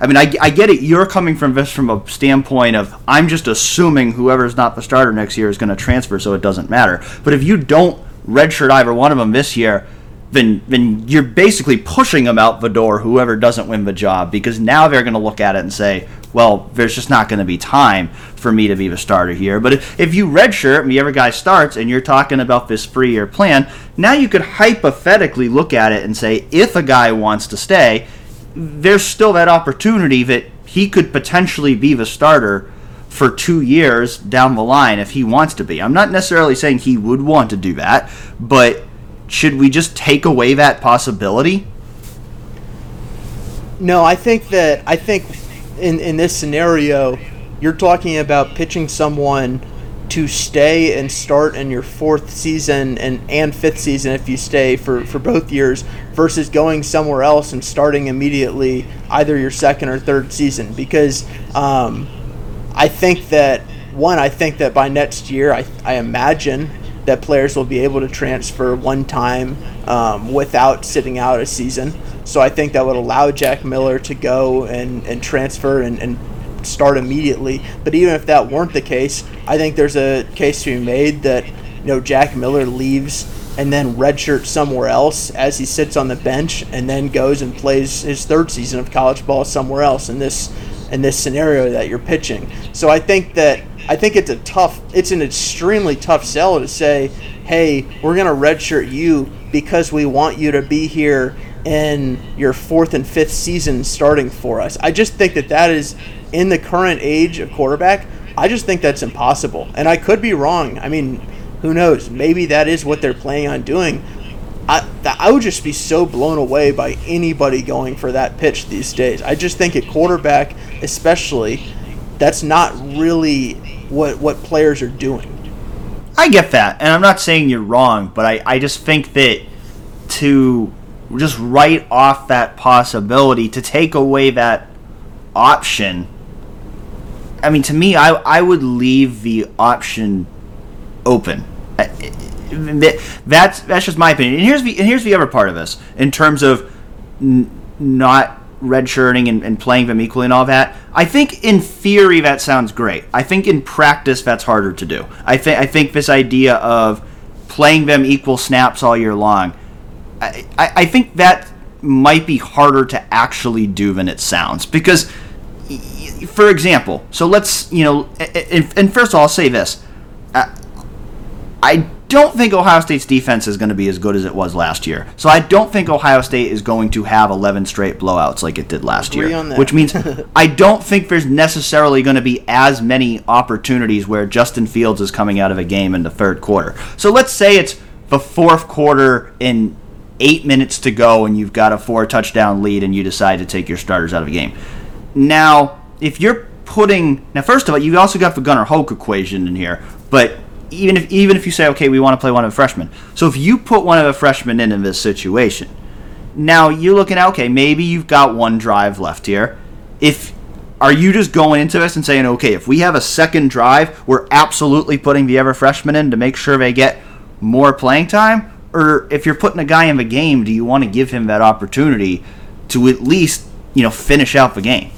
I mean, I, I get it. You're coming from this from a standpoint of I'm just assuming whoever's not the starter next year is going to transfer, so it doesn't matter. But if you don't redshirt either one of them this year, then then you're basically pushing them out the door. Whoever doesn't win the job, because now they're going to look at it and say, well, there's just not going to be time for me to be the starter here. But if, if you redshirt and the other guy starts and you're talking about this three year plan, now you could hypothetically look at it and say, if a guy wants to stay, there's still that opportunity that he could potentially be the starter for two years down the line if he wants to be. I'm not necessarily saying he would want to do that, but should we just take away that possibility? No, I think that I think in in this scenario, you're talking about pitching someone to stay and start in your fourth season and, and fifth season if you stay for, for both years versus going somewhere else and starting immediately either your second or third season. Because um, I think that one I think that by next year I, I imagine that players will be able to transfer one time um, without sitting out a season so I think that would allow Jack Miller to go and, and transfer and, and start immediately. But even if that weren't the case, I think there's a case to be made that you know Jack Miller leaves and then redshirt somewhere else as he sits on the bench and then goes and plays his third season of college ball somewhere else in this in this scenario that you're pitching. So I think that I think it's a tough it's an extremely tough sell to say, "Hey, we're going to redshirt you because we want you to be here in your fourth and fifth season starting for us. I just think that that is in the current age of quarterback. I just think that's impossible, and I could be wrong. I mean, who knows? Maybe that is what they're planning on doing. I, I would just be so blown away by anybody going for that pitch these days. I just think at quarterback, especially, that's not really what what players are doing. I get that, and I'm not saying you're wrong, but I, I just think that to just write off that possibility to take away that option. I mean, to me, I, I would leave the option open. That's that's just my opinion. And here's the and here's the other part of this in terms of n- not redshirting and, and playing them equally and all that. I think in theory that sounds great. I think in practice that's harder to do. I think I think this idea of playing them equal snaps all year long I, I think that might be harder to actually do than it sounds because for example so let's you know and, and first of all i'll say this. Uh, I don't think ohio state's defense is going to be as good as it was last year. So i don't think ohio state is going to have 11 straight blowouts like it did last year which means i don't think there's necessarily going to be as many opportunities where justin fields is coming out of a game in the third quarter. So let's say it's the fourth quarter in eight minutes to go and you've got a four touchdown lead and you decide to take your starters out of a game. Now, if you're putting now, first of all, you've also got the Gunnar Hoak equation in here, but even if even if you say okay, we want to play one of the freshmen, so if you put one of the freshmen in in this situation, now you're looking at okay, maybe you've got one drive left here. If are you just going into this and saying okay, if we have a second drive, we're absolutely putting the ever freshman in to make sure they get more playing time? Or if you're putting a guy in the game, do you want to give him that opportunity to at least you know finish out the game?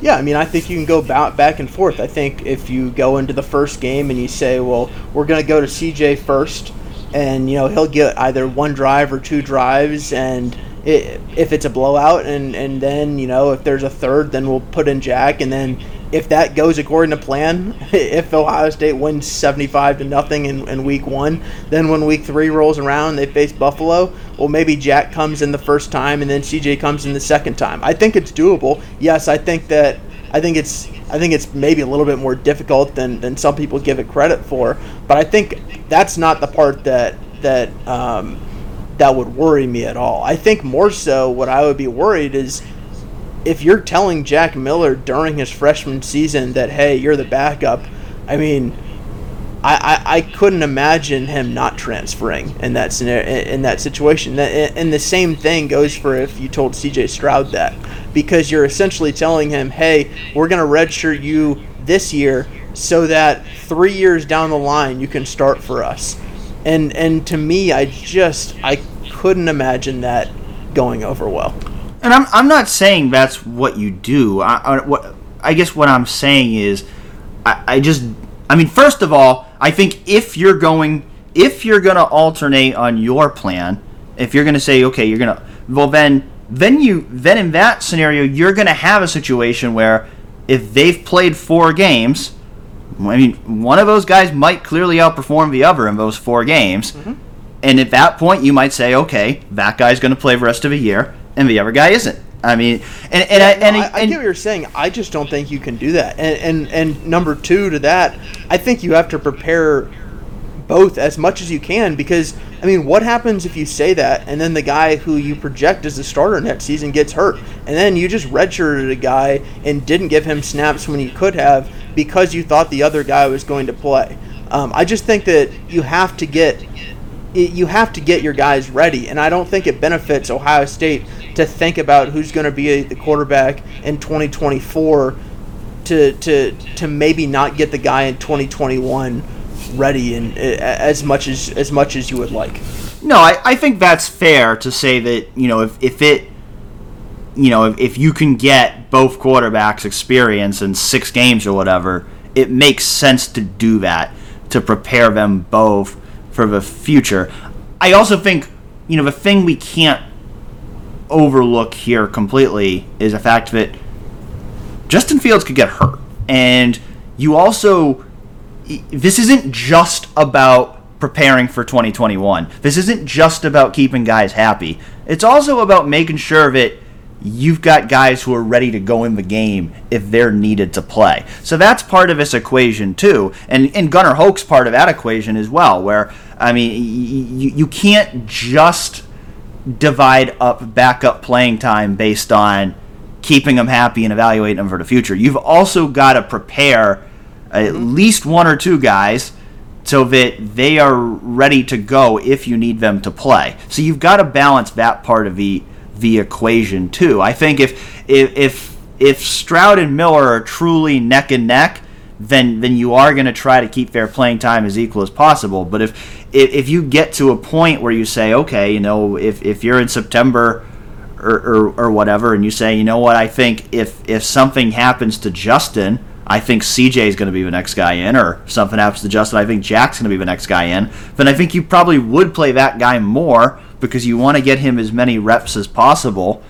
Yeah, I mean, I think you can go back and forth. I think if you go into the first game and you say, well, we're going to go to CJ first, and, you know, he'll get either one drive or two drives, and it, if it's a blowout, and, and then, you know, if there's a third, then we'll put in Jack, and then if that goes according to plan, if Ohio State wins 75 to nothing in, in week one, then when week three rolls around, they face Buffalo. Well, maybe Jack comes in the first time and then CJ comes in the second time. I think it's doable. Yes, I think that I think it's I think it's maybe a little bit more difficult than, than some people give it credit for. But I think that's not the part that that um, that would worry me at all. I think more so what I would be worried is if you're telling Jack Miller during his freshman season that hey, you're the backup, I mean, I, I, I couldn't imagine him not transferring in that scenario in that situation. And the same thing goes for if you told C.J. Stroud that, because you're essentially telling him, hey, we're gonna redshirt you this year so that three years down the line you can start for us. And and to me, I just I couldn't imagine that going over well. And I'm, I'm not saying that's what you do. I, I, what, I guess what I'm saying is, I, I just, I mean, first of all, I think if you're going, if you're going to alternate on your plan, if you're going to say, okay, you're going to, well, then, then you, then in that scenario, you're going to have a situation where if they've played four games, I mean, one of those guys might clearly outperform the other in those four games. Mm-hmm. And at that point, you might say, okay, that guy's going to play the rest of the year, and the other guy isn't. I mean, and and, yeah, I, and, no, I, I, get what you're saying. I just don't think you can do that. And, and and number two to that, I think you have to prepare both as much as you can because I mean, what happens if you say that and then the guy who you project as the starter next season gets hurt, and then you just redshirted a guy and didn't give him snaps when you could have because you thought the other guy was going to play. Um, I just think that you have to get you have to get your guys ready, and I don't think it benefits Ohio State to think about who's going to be the quarterback in 2024 to to to maybe not get the guy in 2021 ready and uh, as much as as much as you would like. No, I, I think that's fair to say that you know if, if it you know if, if you can get both quarterbacks experience in six games or whatever, it makes sense to do that to prepare them both for the future. I also think, you know, the thing we can't overlook here completely is the fact that Justin Fields could get hurt. And you also, this isn't just about preparing for 2021. This isn't just about keeping guys happy. It's also about making sure that you've got guys who are ready to go in the game if they're needed to play. So that's part of this equation too. And and Gunnar Hoak's part of that equation as well, where I mean you, you can't just divide up backup playing time based on keeping them happy and evaluating them for the future. You've also got to prepare at mm-hmm. least one or two guys so that they are ready to go if you need them to play. So you've got to balance that part of the the equation too. I think if if if, if Stroud and Miller are truly neck and neck, then then you are going to try to keep their playing time as equal as possible. But if, if if you get to a point where you say, okay, you know, if if you're in September or, or, or whatever, and you say, you know what, I think if if something happens to Justin. I think CJ is going to be the next guy in, or something happens to Justin, I think Jack's going to be the next guy in. Then I think you probably would play that guy more because you want to get him as many reps as possible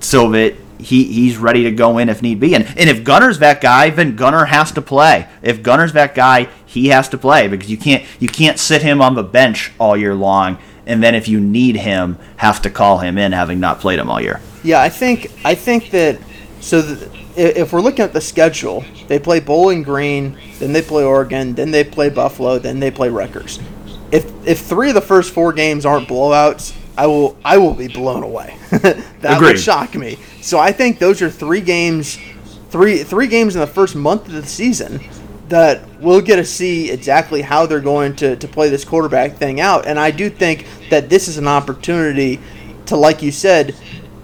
so that he, he's ready to go in if need be. And, and if Gunnar's that guy, then Gunnar has to play. If Gunnar's that guy, he has to play because you can't you can't sit him on the bench all year long and then if you need him, have to call him in having not played him all year. Yeah, I think I think that so if we're looking at the schedule, they play Bowling Green, then they play Oregon, then they play Buffalo, then they play Rutgers if if three of the first four games aren't blowouts, I will I will be blown away. that Agreed. would shock me. So I think those are three games, three three games in the first month of the season that we'll get to see exactly how they're going to, to play this quarterback thing out. And I do think that this is an opportunity to, like you said,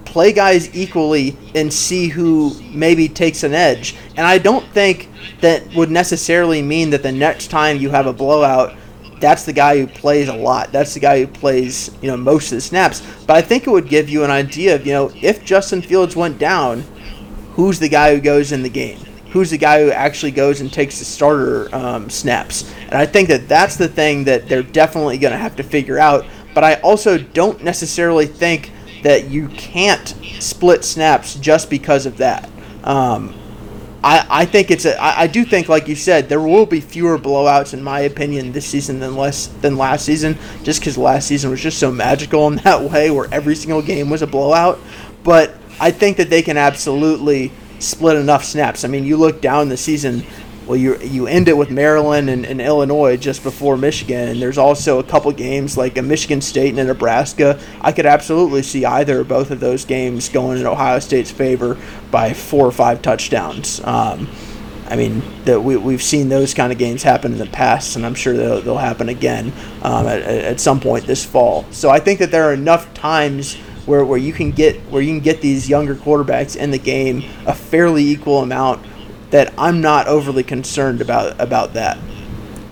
play guys equally and see who maybe takes an edge. And I don't think that would necessarily mean that the next time you have a blowout that's the guy who plays a lot. That's the guy who plays, you know, most of the snaps. But I think it would give you an idea of, you know, if Justin Fields went down, who's the guy who goes in the game? Who's the guy who actually goes and takes the starter um, snaps? And I think that that's the thing that they're definitely going to have to figure out. But I also don't necessarily think that you can't split snaps just because of that. Um, I, I think it's a I, I do think like you said there will be fewer blowouts in my opinion this season than less than last season just because last season was just so magical in that way where every single game was a blowout. But I think that they can absolutely split enough snaps. I mean you look down the season well, you you end it with Maryland and, and, Illinois just before Michigan, and there's also a couple games like a Michigan State and a Nebraska. I could absolutely see either or both of those games going in Ohio State's favor by four or five touchdowns. Um, I mean, that we, we've seen those kind of games happen in the past, and I'm sure they'll, they'll happen again um, at, at some point this fall. So I think that there are enough times where, where you can get where you can get these younger quarterbacks in the game a fairly equal amount that I'm not overly concerned about about that.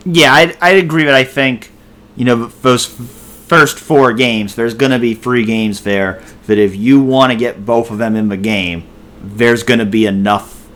Yeah, I I agree, but I think you know those first four games, there's going to be three games there that if you want to get both of them in the game, there's going to be enough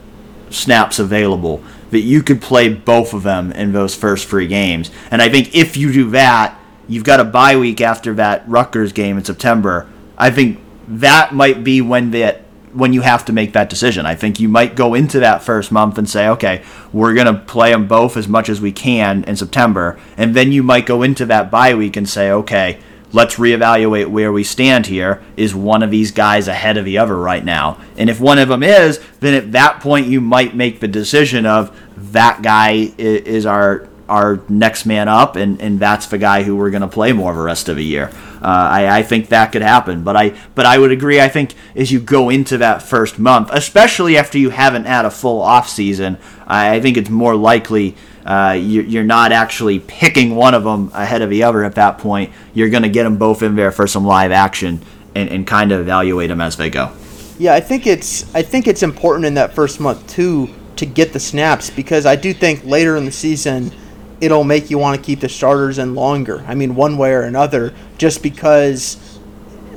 snaps available that you could play both of them in those first three games. And I think if you do that, you've got a bye week after that Rutgers game in September. I think that might be when that when you have to make that decision. I think you might go into that first month and say, okay, we're going to play them both as much as we can in September. And then you might go into that bye week and say, okay, let's reevaluate where we stand here. Is one of these guys ahead of the other right now? And if one of them is, then at that point you might make the decision of that guy is our our next man up, and, and that's the guy who we're going to play more of the rest of the year. Uh, I, I think that could happen, but I but I would agree. I think as you go into that first month, especially after you haven't had a full off season, I, I think it's more likely uh, you, you're not actually picking one of them ahead of the other at that point. You're going to get them both in there for some live action and, and kind of evaluate them as they go. Yeah, I think it's I think it's important in that first month too to get the snaps because I do think later in the season it'll make you want to keep the starters in longer. I mean, one way or another, just because,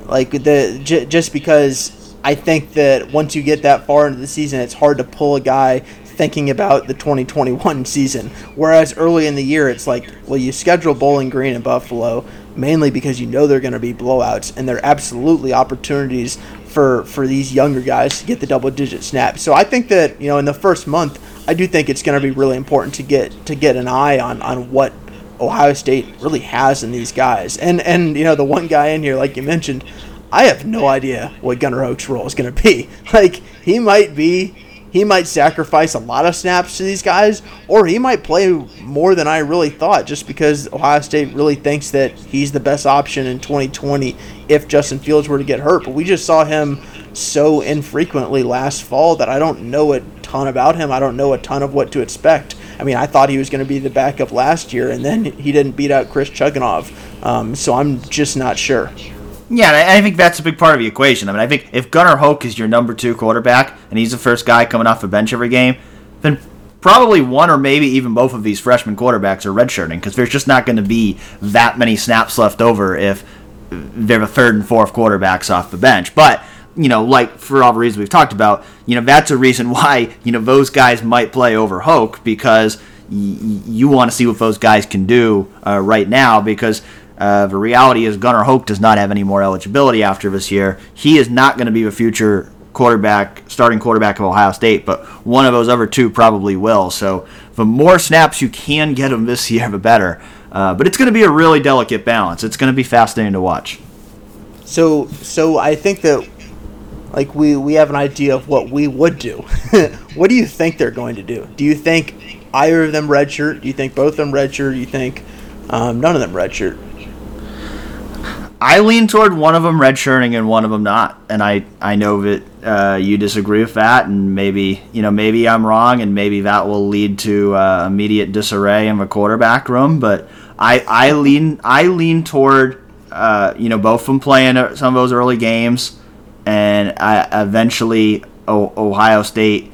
like the j- just because I think that once you get that far into the season, it's hard to pull a guy thinking about the 2021 season. Whereas early in the year, it's like, well, you schedule Bowling Green and Buffalo mainly because you know they're going to be blowouts, and they're absolutely opportunities for for these younger guys to get the double digit snaps. So I think that you know in the first month I do think it's going to be really important to get to get an eye on on what Ohio State really has in these guys. And and you know the one guy in here, like you mentioned, I have no idea what Gunnar Hoak's role is going to be. Like he might be. He might sacrifice a lot of snaps to these guys, or he might play more than I really thought just because Ohio State really thinks that he's the best option in 2020 if Justin Fields were to get hurt. But we just saw him so infrequently last fall that I don't know a ton about him. I don't know a ton of what to expect. I mean, I thought he was going to be the backup last year, and then he didn't beat out Chris Chugunov. Um, so I'm just not sure. Yeah, I think that's a big part of the equation. I mean, I think if Gunnar Hoak is your number two quarterback and he's the first guy coming off the bench every game, then probably one or maybe even both of these freshman quarterbacks are redshirting because there's just not going to be that many snaps left over if they're the third and fourth quarterbacks off the bench. But you know, like for all the reasons we've talked about, you know, that's a reason why, you know, those guys might play over Hoak because y- you want to see what those guys can do uh, right now because uh, the reality is Gunnar Hoak does not have any more eligibility after this year. He is not going to be the future quarterback, starting quarterback of Ohio State, but one of those other two probably will. So the more snaps you can get him this year, the better. Uh, but it's going to be a really delicate balance. It's going to be fascinating to watch. So, so I think that like we we have an idea of what we would do. what do you think they're going to do? Do you think either of them redshirt? Do you think both of them redshirt? Do you think um, none of them redshirt? I lean toward one of them redshirting and one of them not, and I I know that uh, you disagree with that, and maybe you know maybe I'm wrong, and maybe that will lead to uh, immediate disarray in the quarterback room. But I I lean I lean toward uh, you know both of them playing some of those early games and I, eventually o- Ohio State,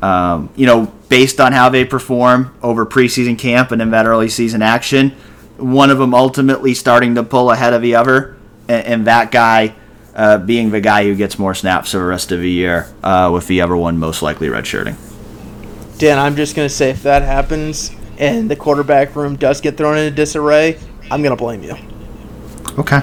um, you know, based on how they perform over preseason camp and in that early season action, one of them ultimately starting to pull ahead of the other, and, and that guy uh, being the guy who gets more snaps for the rest of the year, uh, with the other one most likely redshirting. Dan, I'm just going to say if that happens and the quarterback room does get thrown into disarray, I'm going to blame you. Okay.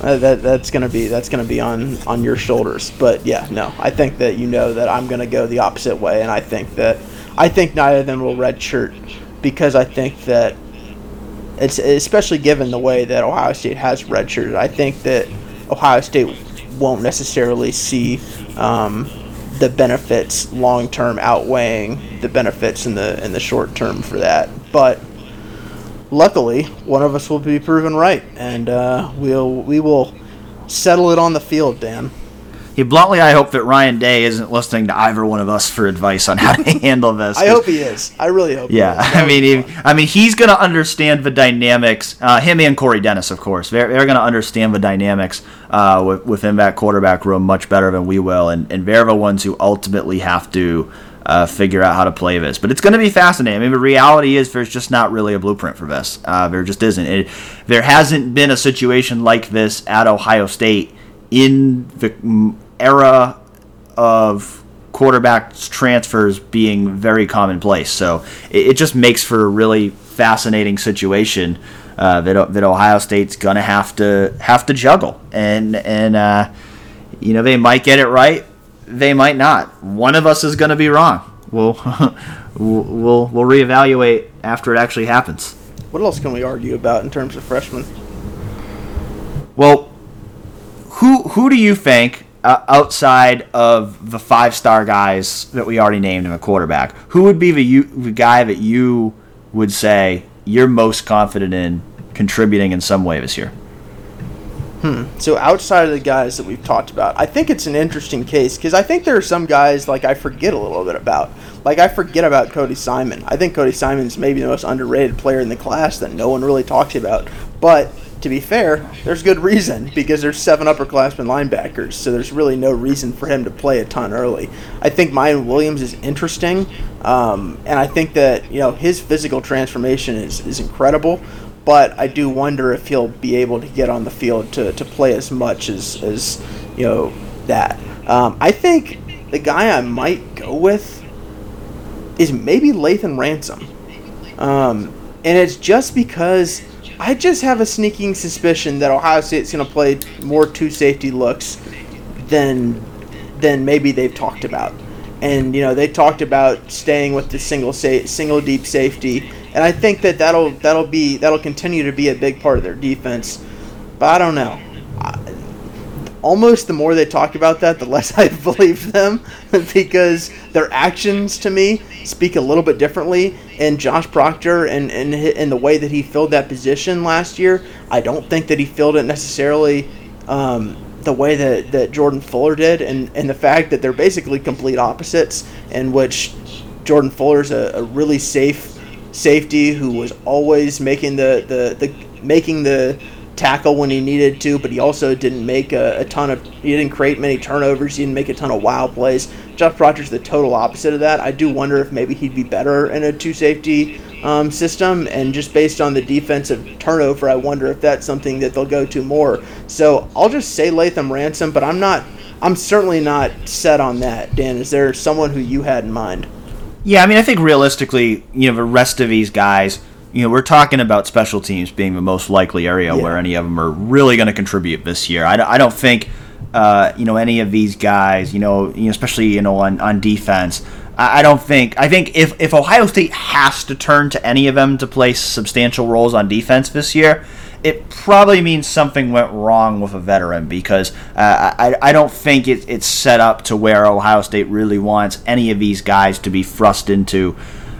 Uh, that that's gonna be that's gonna be on on your shoulders. But yeah, no, I think that you know that I'm gonna go the opposite way, and I think that I think neither of them will redshirt because I think that it's especially given the way that Ohio State has redshirted. I think that Ohio State won't necessarily see um, the benefits long term outweighing the benefits in the in the short term for that, but luckily, one of us will be proven right, and uh, we'll we will settle it on the field, Dan. He bluntly, I hope that Ryan Day isn't listening to either one of us for advice on how to handle this. I hope he is. I really hope. Yeah, I mean, he, I mean, he's going to understand the dynamics. Uh, him and Corey Dennis, of course, they're, they're going to understand the dynamics uh, within that quarterback room much better than we will, and, and they're the ones who ultimately have to uh, figure out how to play this. But it's going to be fascinating. I mean, the reality is there's just not really a blueprint for this. Uh, there just isn't. It, there hasn't been a situation like this at Ohio State in the era of quarterback transfers being very commonplace. So it, it just makes for a really fascinating situation. Uh, that, that Ohio State's gonna have to have to juggle, and and uh, you know they might get it right, they might not. One of us is going to be wrong. We'll we'll we'll reevaluate after it actually happens. What else can we argue about in terms of freshmen? Well, who who do you think uh, outside of the five star guys that we already named in the quarterback, who would be the, you, the guy that you would say you're most confident in contributing in some way this year? Hmm. So outside of the guys that we've talked about, I think it's an interesting case because I think there are some guys like I forget a little bit about. Like I forget about Cody Simon. I think Cody Simon's maybe the most underrated player in the class that no one really talks about. But to be fair, there's good reason because there's seven upperclassmen linebackers, so there's really no reason for him to play a ton early. I think Miyan Williams is interesting, um, and I think that you know his physical transformation is, is incredible but I do wonder if he'll be able to get on the field to, to play as much as, as you know that. Um, I think the guy I might go with is maybe Lathan Ransom, um, and it's just because I just have a sneaking suspicion that Ohio State's going to play more two safety looks than than maybe they've talked about. And you know they talked about staying with the single sa- single deep safety and I think that that'll that'll be that'll continue to be a big part of their defense. But I don't know. Almost the more they talk about that, the less I believe them because their actions to me speak a little bit differently. And Josh Proctor and and in the way that he filled that position last year, I don't think that he filled it necessarily. Um, the way that, that Jordan Fuller did, and, and the fact that they're basically complete opposites, in which Jordan Fuller's a, a really safe safety who was always making the, the, the making the tackle when he needed to, but he also didn't make a, a, ton of he didn't create many turnovers, he didn't make a ton of wild plays. Jeff Proctor's the total opposite of that. I do wonder if maybe he'd be better in a two safety um, system, and just based on the defensive turnover, I wonder if that's something that they'll go to more. So I'll just say Lathan Ransom, but I'm not. I'm certainly not set on that. Dan, is there someone who you had in mind? Yeah, I mean, I think realistically, you know, the rest of these guys, you know, we're talking about special teams being the most likely area yeah. where any of them are really going to contribute this year. I, I don't think, uh, you know, any of these guys, you know, you know especially you know on, on defense. I, I don't think. I think if if Ohio State has to turn to any of them to play substantial roles on defense this year, it probably means something went wrong with a veteran because uh, I, I don't think it, it's set up to where Ohio State really wants any of these guys to be thrust into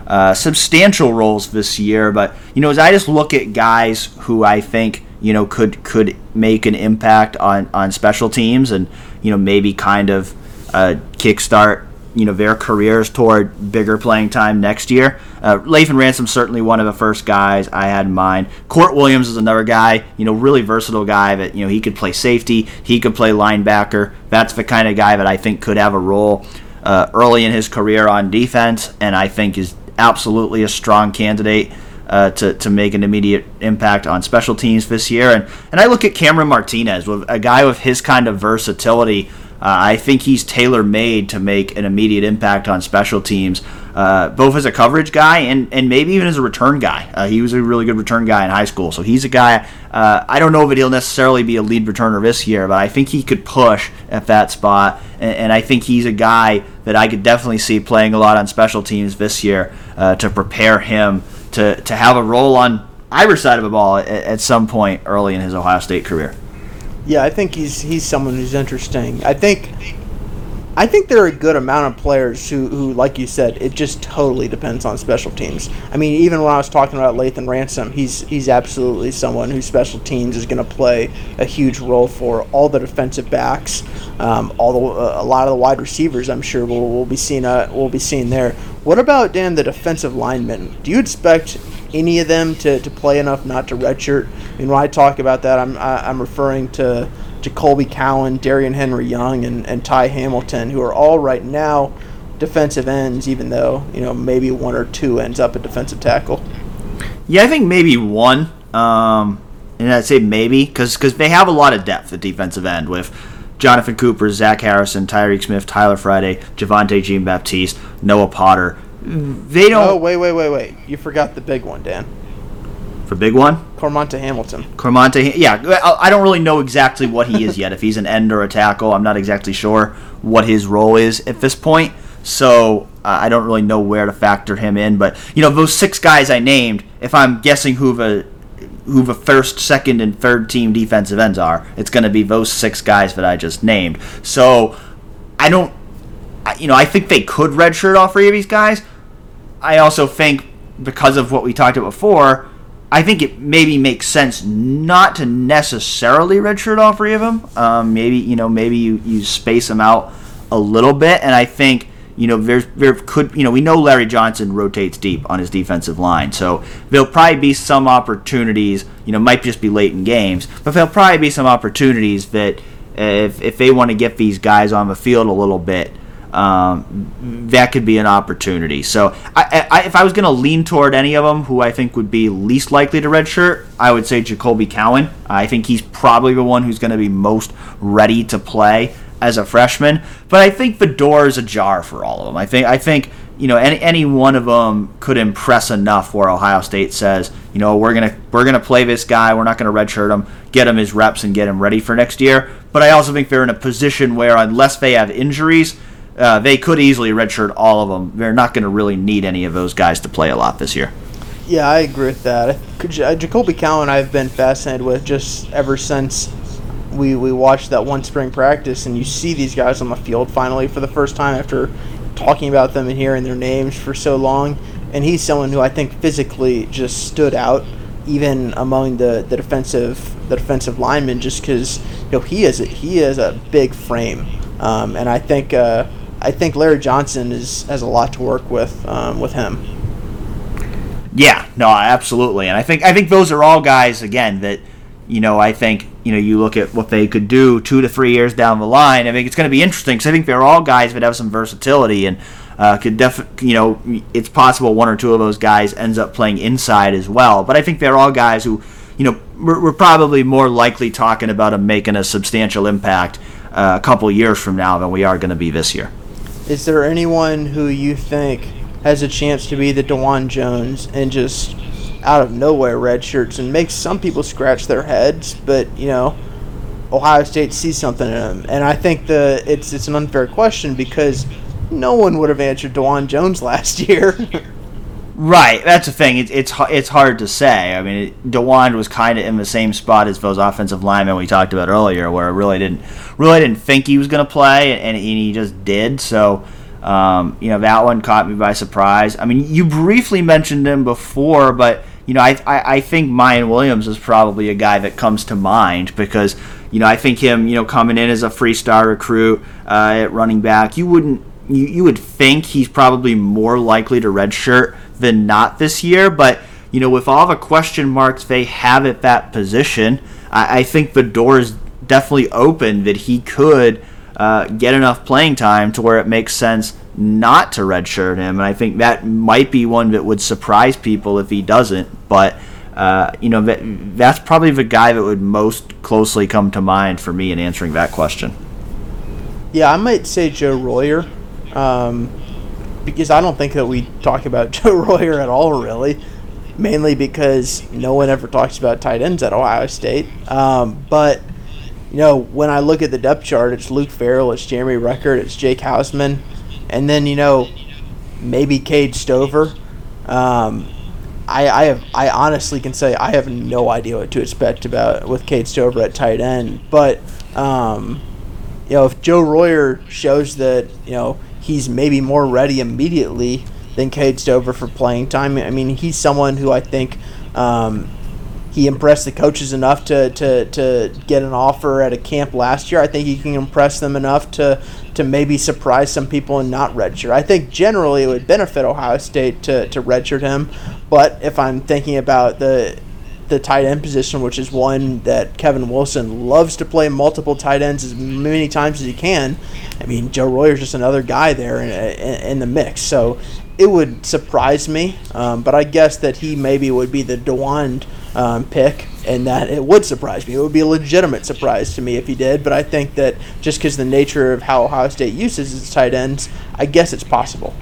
uh, substantial roles this year. But you know, as I just look at guys who I think you know could could make an impact on on special teams and you know maybe kind of uh, kickstart you know their careers toward bigger playing time next year. Uh, Lathan Ransom certainly one of the first guys I had in mind. Kourt Williams is another guy, you know, really versatile guy that you know he could play safety, he could play linebacker. That's the kind of guy that I think could have a role uh, early in his career on defense, and I think is absolutely a strong candidate. Uh, to, to make an immediate impact on special teams this year. And, and I look at Cameron Martinez, with a guy with his kind of versatility I think he's tailor made to make an immediate impact on special teams, uh, both as a coverage guy and, and maybe even as a return guy. Uh, he was a really good return guy in high school, so he's a guy. Uh, I don't know if he'll necessarily be a lead returner this year, but I think he could push at that spot, and, and I think he's a guy that I could definitely see playing a lot on special teams this year uh, to prepare him to, to have a role on either side of the ball at, at some point early in his Ohio State career. Yeah, I think he's he's someone who's interesting. I think I think there are a good amount of players who, who, like you said, it just totally depends on special teams. I mean, even when I was talking about Lathan Ransom, he's he's absolutely someone whose special teams is going to play a huge role for. All the defensive backs, um, all the uh, a lot of the wide receivers, I'm sure we'll, we'll be seeing uh, we'll be seeing there. What about Dan, the defensive lineman? Do you expect any of them to, to play enough not to redshirt. I mean, when I talk about that, I'm I, am i am referring to to Colby Cowan, Darrion Henry Young, and, and Ty Hamilton, who are all right now defensive ends, even though you know maybe one or two ends up at defensive tackle. Yeah, I think maybe one. Um, and I'd say maybe because they have a lot of depth at defensive end with Jonathan Cooper, Zach Harrison, Tyreke Smith, Tyler Friday, Javontae Jean Baptiste, Noah Potter. They don't. Oh wait, wait, wait, wait! You forgot the big one, Dan. For big one, Cormontae Hamilton. Cormontae, yeah. I don't really know exactly what he is yet. if he's an end or a tackle, I'm not exactly sure what his role is at this point. So uh, I don't really know where to factor him in. But you know, those six guys I named, if I'm guessing who the who the first, second, and third team defensive ends are, it's going to be those six guys that I just named. So I don't, you know, I think they could redshirt all three of these guys. I also think because of what we talked about before, I think it maybe makes sense not to necessarily redshirt all three of them. Um, maybe you know maybe you, you space them out a little bit, and I think you know there's there could you know we know Larry Johnson rotates deep on his defensive line, so there'll probably be some opportunities. You know, might just be late in games, but there'll probably be some opportunities that if if they want to get these guys on the field a little bit um, that could be an opportunity. So, I, I, if I was going to lean toward any of them, who I think would be least likely to redshirt, I would say Jacoby Cowan. I think he's probably the one who's going to be most ready to play as a freshman. But I think the door is ajar for all of them. I think I think you know any any one of them could impress enough where Ohio State says, you know, we're gonna we're gonna play this guy. We're not gonna redshirt him, get him his reps, and get him ready for next year. But I also think they're in a position where unless they have injuries uh, they could easily redshirt all of them. They're not going to really need any of those guys to play a lot this year. Yeah, I agree with that. Could, uh, Jacoby Cowan, I've been fascinated with just ever since we we watched that one spring practice, and you see these guys on the field finally for the first time after talking about them and hearing their names for so long. And he's someone who I think physically just stood out, even among the, the defensive the defensive linemen, just because you know he is a, he is a big frame, um, and I think. Uh, I think Larry Johnson is has a lot to work with um, with him. Yeah, no, absolutely, and I think I think those are all guys again that you know I think you know you look at what they could do two to three years down the line. I think it's going to be interesting because I think they're all guys that have some versatility and uh, could def you know it's possible one or two of those guys ends up playing inside as well. But I think they're all guys who you know we're, we're probably more likely talking about them making a substantial impact uh, a couple years from now than we are going to be this year. Is there anyone who you think has a chance to be the Dawand Jones and just out of nowhere red shirts and makes some people scratch their heads, but you know, Ohio State sees something in him, and I think the it's it's an unfair question because no one would have answered Dawand Jones last year. Right, that's the thing. It, it's it's hard to say. I mean, Dawand was kind of in the same spot as those offensive linemen we talked about earlier, where I really didn't really didn't think he was going to play, and, and, he just did. So, um, you know, that one caught me by surprise. I mean, you briefly mentioned him before, but you know, I, I I think Miyan Williams is probably a guy that comes to mind because you know I think him you know coming in as a free star recruit uh, at running back, you wouldn't you, you would think he's probably more likely to redshirt than not this year. But you know, with all the question marks they have at that position, I, I think the door is definitely open that he could uh, get enough playing time to where it makes sense not to redshirt him. And I think that might be one that would surprise people if he doesn't. But uh, you know, that, that's probably the guy that would most closely come to mind for me in answering that question. Yeah, I might say Joe Royer. Um, because I don't think that we talk about Joe Royer at all, really. Mainly because no one ever talks about tight ends at Ohio State. Um, but you know, when I look at the depth chart, it's Luke Farrell, it's Jeremy Ruckert, it's Jake Hausman, and then you know, maybe Cade Stover. Um, I, I have I honestly can say I have no idea what to expect about with Cade Stover at tight end, but um, you know if Joe Royer shows that you know he's maybe more ready immediately than Cade Stover for playing time. I mean, he's someone who I think um, he impressed the coaches enough to, to, to get an offer at a camp last year. I think he can impress them enough to, to maybe surprise some people and not redshirt. I think generally it would benefit Ohio State to, to redshirt him, but if I'm thinking about the the tight end position, which is one that Kevin Wilson loves to play multiple tight ends as many times as he can. I mean, Joe Royer's just another guy there in, in, in the mix. So it would surprise me, um, but I guess that he maybe would be the Dawand um, pick, and that it would surprise me. It would be a legitimate surprise to me if he did, but I think that just because the nature of how Ohio State uses its tight ends, I guess it's possible.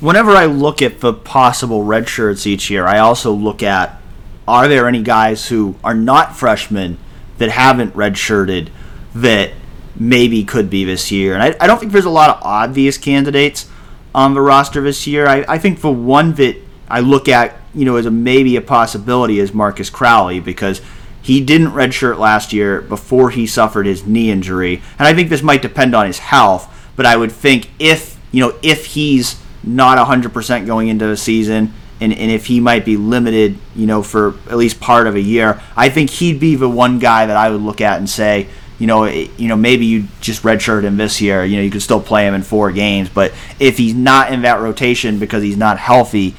Whenever I look at the possible red shirts each year, I also look at are there any guys who are not freshmen that haven't redshirted that maybe could be this year? And I, I don't think there's a lot of obvious candidates on the roster this year. I, I think the one that I look at, you know, as a maybe a possibility is Marcus Crowley because he didn't redshirt last year before he suffered his knee injury, and I think this might depend on his health. But I would think if you know if he's not 100% going into the season, and, and if he might be limited, you know, for at least part of a year, I think he'd be the one guy that I would look at and say, you know, you know, maybe you just redshirt him this year. You know, you could still play him in four games, but if he's not in that rotation because he's not healthy,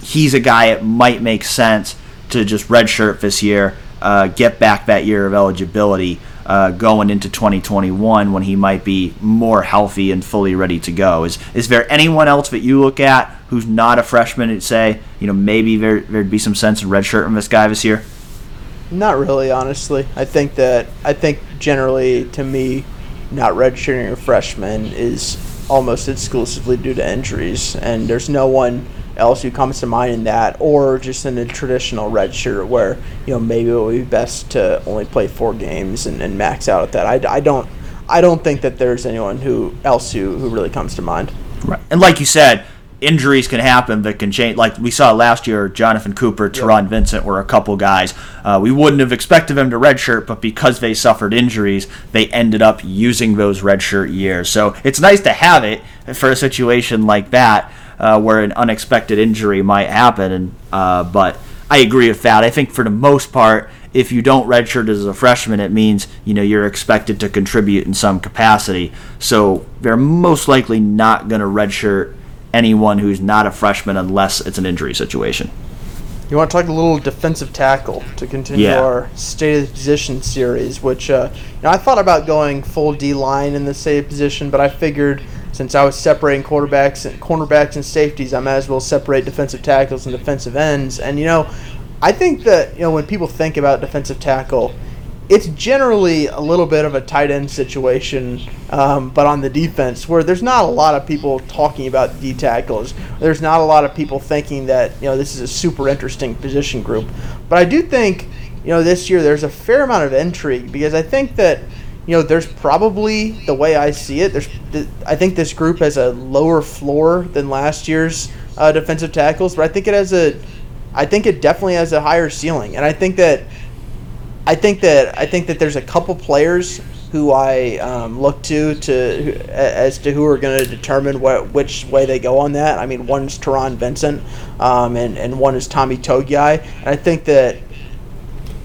he's a guy it might make sense to just redshirt this year, uh, get back that year of eligibility uh, going into 2021 when he might be more healthy and fully ready to go. Is is there anyone else that you look at who's not a freshman and say, you know, maybe there there'd be some sense in redshirting this guy this year? Not really, honestly. I think that I think generally, to me, not redshirting a freshman is almost exclusively due to injuries, and there's no one else who comes to mind in that, or just in a traditional red shirt where you know maybe it would be best to only play four games and, and max out at that. I, I don't I don't think that there's anyone who else who, who really comes to mind. Right. And like you said, injuries can happen that can change. Like we saw last year, Jonathan Cooper, Taron yep. Vincent were a couple guys. Uh, we wouldn't have expected them to redshirt, but because they suffered injuries, they ended up using those redshirt years. So it's nice to have it for a situation like that uh, where an unexpected injury might happen. And uh, but I agree with that. I think for the most part, if you don't redshirt as a freshman, it means you know you're expected to contribute in some capacity. So they're most likely not going to redshirt anyone who's not a freshman unless it's an injury situation. You want to talk a little defensive tackle to continue yeah. our state of position series, which uh, you know, I thought about going full D line in the state position, but I figured since I was separating quarterbacks and cornerbacks and safeties, I might as well separate defensive tackles and defensive ends. And you know, I think that you know when people think about defensive tackle, it's generally a little bit of a tight end situation, um, but on the defense, where there's not a lot of people talking about D tackles. There's not a lot of people thinking that you know this is a super interesting position group. But I do think you know this year there's a fair amount of intrigue because I think that you know, there's probably the way I see it. There's, I think this group has a lower floor than last year's uh, defensive tackles, but I think it has a, I think it definitely has a higher ceiling, and I think that, I think that I think that there's a couple players who I um, look to to as to who are going to determine what which way they go on that. I mean, one's Taron Vincent, um, and and one is Tommy Togiai, and I think that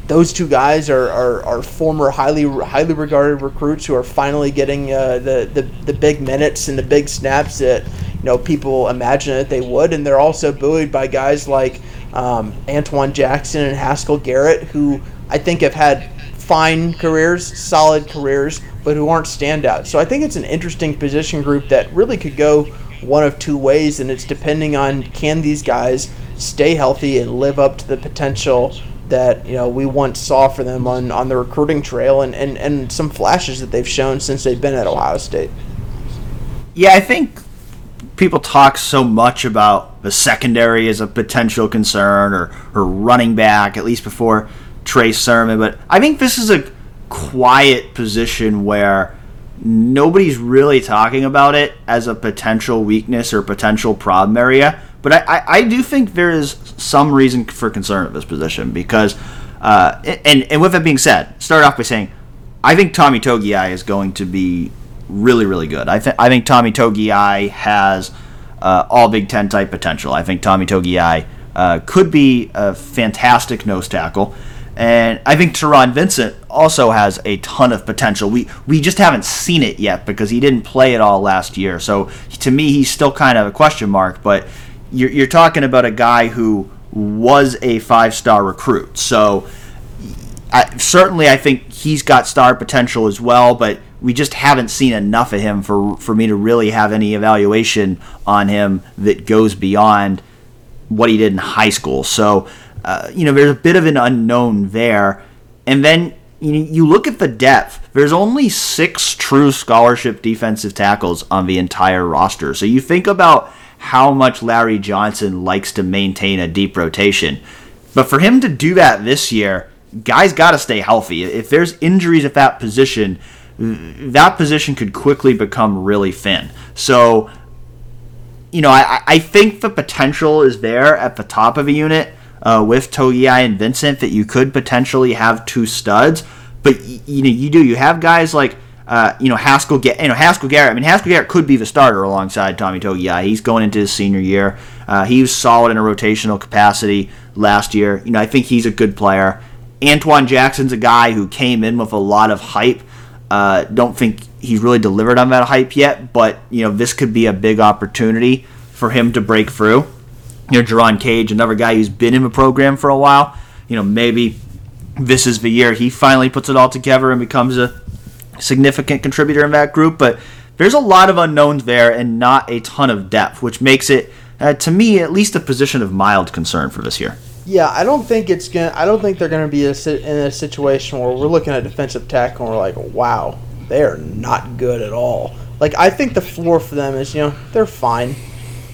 those two guys are, are, are, former highly highly regarded recruits who are finally getting uh, the, the the big minutes and the big snaps that you know people imagine that they would, and they're also buoyed by guys like um, Antwuan Jackson and Haskell Garrett, who I think have had fine careers, solid careers, but who aren't standouts. So I think it's an interesting position group that really could go one of two ways, and it's depending on can these guys stay healthy and live up to the potential that you know we once saw for them on, on the recruiting trail and, and, and some flashes that they've shown since they've been at Ohio State. Yeah, I think people talk so much about the secondary as a potential concern or, or running back, at least before Trey Sermon, but I think this is a quiet position where nobody's really talking about it as a potential weakness or potential problem area. But I, I, I do think there is some reason for concern at this position because, uh, and, and with that being said, start off by saying I think Tommy Togiai is going to be really, really good. I, th- I think Tommy Togiai has uh, all Big Ten type potential. I think Tommy Togiai uh, could be a fantastic nose tackle. And I think Taron Vincent also has a ton of potential. We we just haven't seen it yet because he didn't play it all last year. So to me, he's still kind of a question mark. But you're, you're talking about a guy who was a five star recruit. So I, certainly, I think he's got star potential as well, but we just haven't seen enough of him for for me to really have any evaluation on him that goes beyond what he did in high school. So, uh, you know, there's a bit of an unknown there. And then you, you look at the depth. There's only six true scholarship defensive tackles on the entire roster. So you think about how much Larry Johnson likes to maintain a deep rotation. But for him to do that this year, guys got to stay healthy. If there's injuries at that position, that position could quickly become really thin. So, you know, I, I think the potential is there at the top of a unit uh, with Togiai and Vincent that you could potentially have two studs. But you know, you do. You have guys like uh, you know Haskell. You know Haskell Garrett. I mean, Haskell Garrett could be the starter alongside Tommy Togiai. He's going into his senior year. Uh, he was solid in a rotational capacity last year. You know, I think he's a good player. Antwuan Jackson's a guy who came in with a lot of hype. Uh, don't think he's really delivered on that hype yet, but you know this could be a big opportunity for him to break through you know, Jerron Cage, another guy who's been in the program for a while. You know, maybe this is the year he finally puts it all together and becomes a significant contributor in that group. But there's a lot of unknowns there and not a ton of depth, which makes it, uh, to me, at least a position of mild concern for this year. Yeah, I don't think it's gonna. I don't think they're gonna be a, in a situation where we're looking at defensive tackle and we're like, wow, they are not good at all. Like I think the floor for them is, you know, they're fine.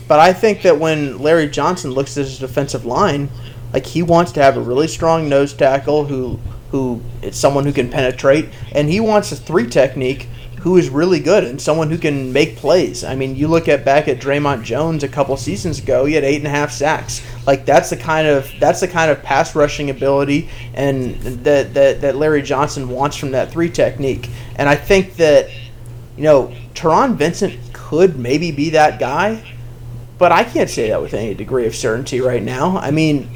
But I think that when Larry Johnson looks at his defensive line, like he wants to have a really strong nose tackle who who is someone who can penetrate, and he wants a three technique who is really good and someone who can make plays. I mean, you look at back at Dre'Mont Jones a couple seasons ago, he had eight and a half sacks. Like that's the kind of that's the kind of pass rushing ability and that that, that Larry Johnson wants from that three technique. And I think that you know Taron Vincent could maybe be that guy but I can't say that with any degree of certainty right now. I mean,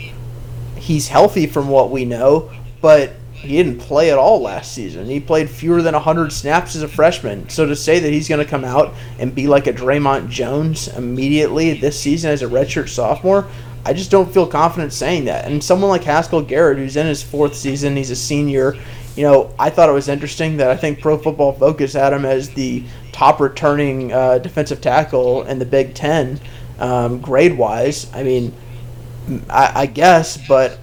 he's healthy from what we know, but he didn't play at all last season. He played fewer than 100 snaps as a freshman. So to say that he's going to come out and be like a Dre'Mont Jones immediately this season as a redshirt sophomore, I just don't feel confident saying that. And someone like Haskell Garrett, who's in his fourth season, he's a senior. You know, I thought it was interesting that I think Pro Football Focus had him as the top returning uh, defensive tackle in the Big Ten um, grade wise. I mean, I, I, guess, but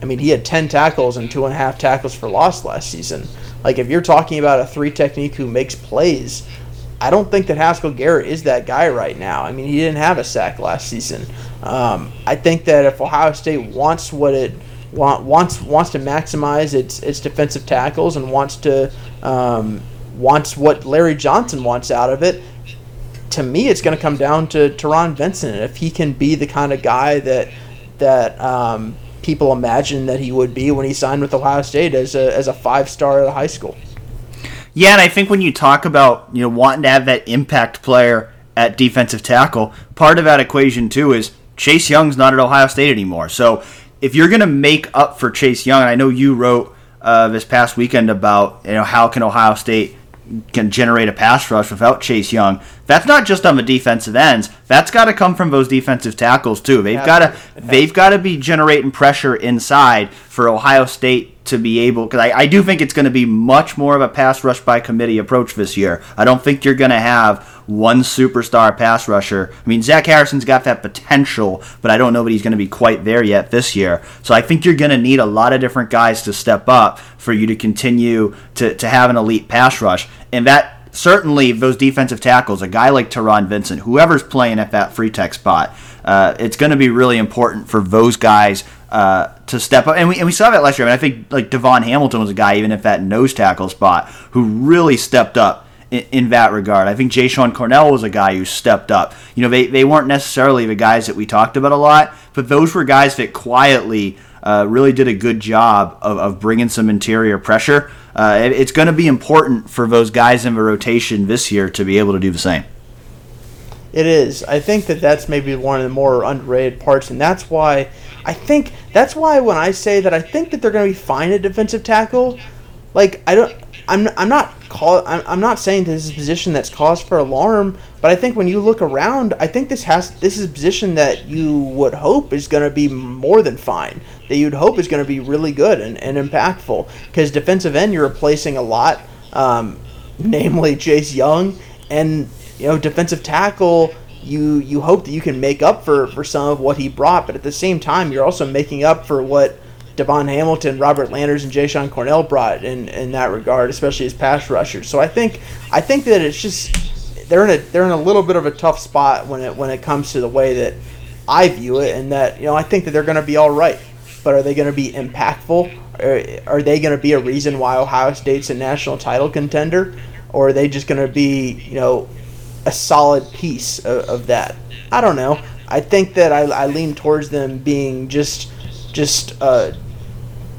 I mean, he had 10 tackles and two and a half tackles for loss last season. Like, if you're talking about a three technique who makes plays, I don't think that Haskell Garrett is that guy right now. I mean, he didn't have a sack last season. Um, I think that if Ohio State wants what it want, wants wants to maximize its its defensive tackles and wants to um, wants what Larry Johnson wants out of it, to me, it's going to come down to Taron Vincent. If he can be the kind of guy that that um, people imagine that he would be when he signed with Ohio State as a as a five star at high school. Yeah, and I think when you talk about you know wanting to have that impact player at defensive tackle, part of that equation too is Chase Young's not at Ohio State anymore. So if you're going to make up for Chase Young, and I know you wrote uh, this past weekend about you know how can Ohio State can generate a pass rush without Chase Young. That's not just on the defensive ends. That's got to come from those defensive tackles too. They've got to they've got to be generating pressure inside for Ohio State to be able because I, I do think it's going to be much more of a pass rush by committee approach this year. I don't think you're going to have one superstar pass rusher. I mean, Zach Harrison's got that potential, but I don't know that he's going to be quite there yet this year. So I think you're going to need a lot of different guys to step up for you to continue to, to have an elite pass rush. And that certainly those defensive tackles, a guy like Taron Vincent, whoever's playing at that three tech spot, uh, it's going to be really important for those guys uh, to step up. And we, and we saw that last year. I mean, I think like Davon Hamilton was a guy, even at that nose tackle spot, who really stepped up in, in that regard. I think Jashon Cornell was a guy who stepped up. You know, they, they weren't necessarily the guys that we talked about a lot, but those were guys that quietly uh, really did a good job of, of bringing some interior pressure. Uh, it, it's going to be important for those guys in the rotation this year to be able to do the same. It is. I think that that's maybe one of the more underrated parts, and that's why I think that's why when I say that I think that they're going to be fine at defensive tackle, like I don't. I'm I'm not call I'm, I'm not saying this is a position that's cause for alarm, but I think when you look around, I think this has this is a position that you would hope is going to be more than fine. That you'd hope is going to be really good and, and impactful. Because defensive end you're replacing a lot, um, namely Chase Young, and you know defensive tackle you you hope that you can make up for for some of what he brought, but at the same time you're also making up for what Davon Hamilton, Robert Landers, and Jashon Cornell brought in, in that regard, especially as pass rushers. So I think I think that it's just they're in a they're in a little bit of a tough spot when it when it comes to the way that I view it, and that you know I think that they're going to be all right, but are they going to be impactful? Are, are they going to be a reason why Ohio State's a national title contender, or are they just going to be you know a solid piece of, of that? I don't know. I think that I, I lean towards them being just just uh,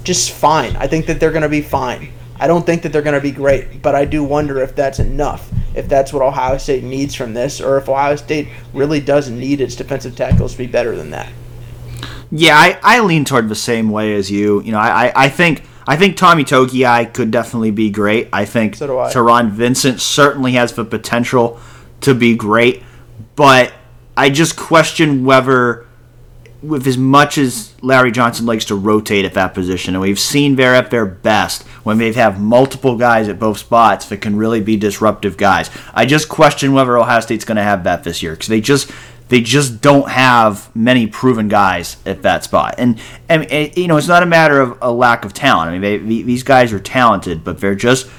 just fine. I think that they're going to be fine. I don't think that they're going to be great, but I do wonder if that's enough, if that's what Ohio State needs from this, or if Ohio State really doesn't need its defensive tackles to be better than that. Yeah, I, I lean toward the same way as you. You know, I, I think I think Tommy Togiai could definitely be great. I think so I. Taron Vincent certainly has the potential to be great, but I just question whether with as much as Larry Johnson likes to rotate at that position, and we've seen they're at their best when they have multiple guys at both spots that can really be disruptive guys. I just question whether Ohio State's going to have that this year because they just they just don't have many proven guys at that spot. And, and, you know, it's not a matter of a lack of talent. I mean, they, these guys are talented, but they're just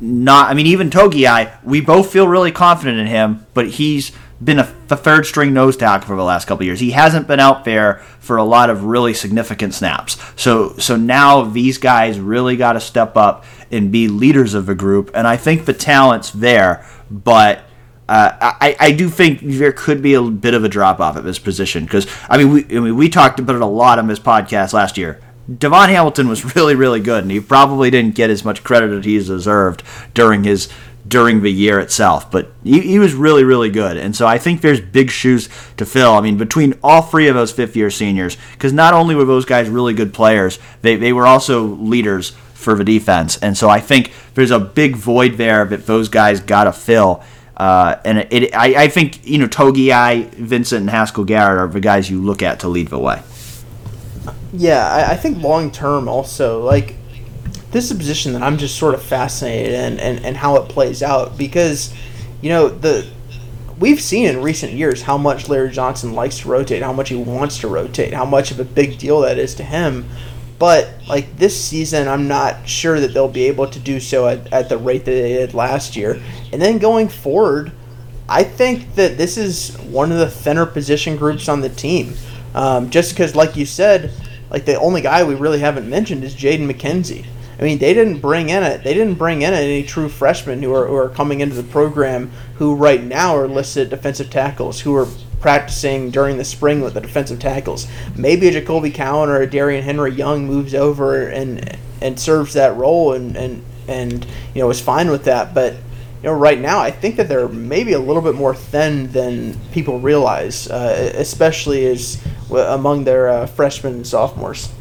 not. I mean, even Togiai, we both feel really confident in him, but he's been a, the third string nose tackle for the last couple years. He hasn't been out there for a lot of really significant snaps. So so now these guys really got to step up and be leaders of the group. And I think the talent's there, but. Uh, I, I do think there could be a bit of a drop off at this position because I mean we I mean we talked about it a lot on this podcast last year. Davon Hamilton was really really good and he probably didn't get as much credit as he's deserved during his during the year itself. But he, he, was really, really good. And so I think there's big shoes to fill. I mean, between all three of those fifth year seniors, because not only were those guys really good players, they, they were also leaders for the defense. And so I think there's a big void there that those guys got to fill. Uh, and it, it, I, I think, you know, Togiai, Vincent, and Haskell Garrett are the guys you look at to lead the way. Yeah, I, I think long term also, like, this is a position that I'm just sort of fascinated in and, and how it plays out because, you know, the we've seen in recent years how much Larry Johnson likes to rotate, how much he wants to rotate, how much of a big deal that is to him. But like this season, I'm not sure that they'll be able to do so at, at the rate that they did last year. And then going forward, I think that this is one of the thinner position groups on the team. Um, just because, like you said, like the only guy we really haven't mentioned is Jaden McKenzie. I mean, they didn't bring in it. They didn't bring in any true freshmen who are, who are coming into the program who right now are listed defensive tackles who are practicing during the spring with the defensive tackles. Maybe a Jacoby Cowan or a Darrion Henry Young moves over and and serves that role and and and you know is fine with that. But you know, right now I think that they're maybe a little bit more thin than people realize, uh, especially as among their uh, freshmen and sophomores.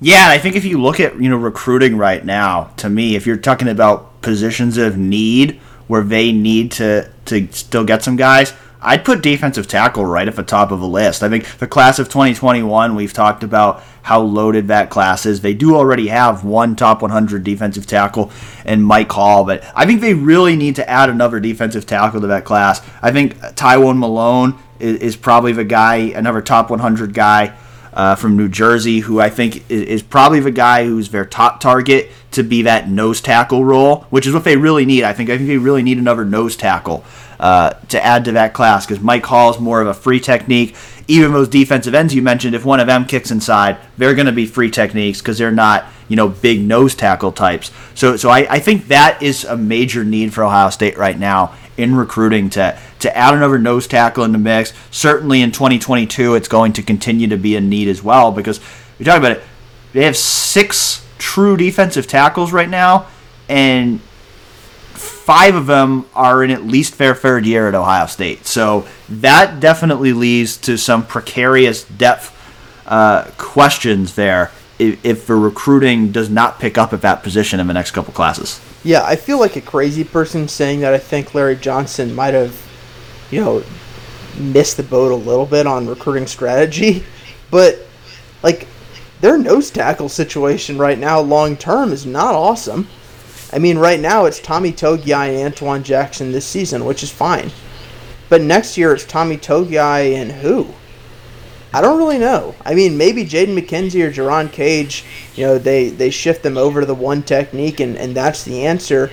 Yeah, I think if you look at you know recruiting right now, to me, if you're talking about positions of need where they need to to still get some guys, I'd put defensive tackle right at the top of the list. I think the class of 2021, we've talked about how loaded that class is. They do already have one top 100 defensive tackle and Mike Hall, but I think they really need to add another defensive tackle to that class. I think Tywone Malone is, is probably the guy, another top 100 guy uh, from New Jersey, who I think is, is, probably the guy who's their top target to be that nose tackle role, which is what they really need. I think I think they really need another nose tackle uh, to add to that class because Mike Hall is more of a three technique. Even those defensive ends you mentioned, if one of them kicks inside, they're going to be three techniques because they're not you know big nose tackle types. So so I, I think that is a major need for Ohio State right now in recruiting to to add another nose tackle in the mix. Certainly in 2022, it's going to continue to be a need as well because we talk about it. They have six true defensive tackles right now, and five of them are in at least their third year at Ohio State. So that definitely leads to some precarious depth uh, questions there if, if the recruiting does not pick up at that position in the next couple classes. Yeah, I feel like a crazy person saying that I think Larry Johnson might have, you know, missed the boat a little bit on recruiting strategy. But, like, their nose tackle situation right now, long term, is not awesome. I mean, right now it's Tommy Togiai and Antwuan Jackson this season, which is fine. But next year it's Tommy Togiai and who? I don't really know. I mean, maybe Jaden McKenzie or Jerron Cage, you know, they, they shift them over to the one technique and, and that's the answer.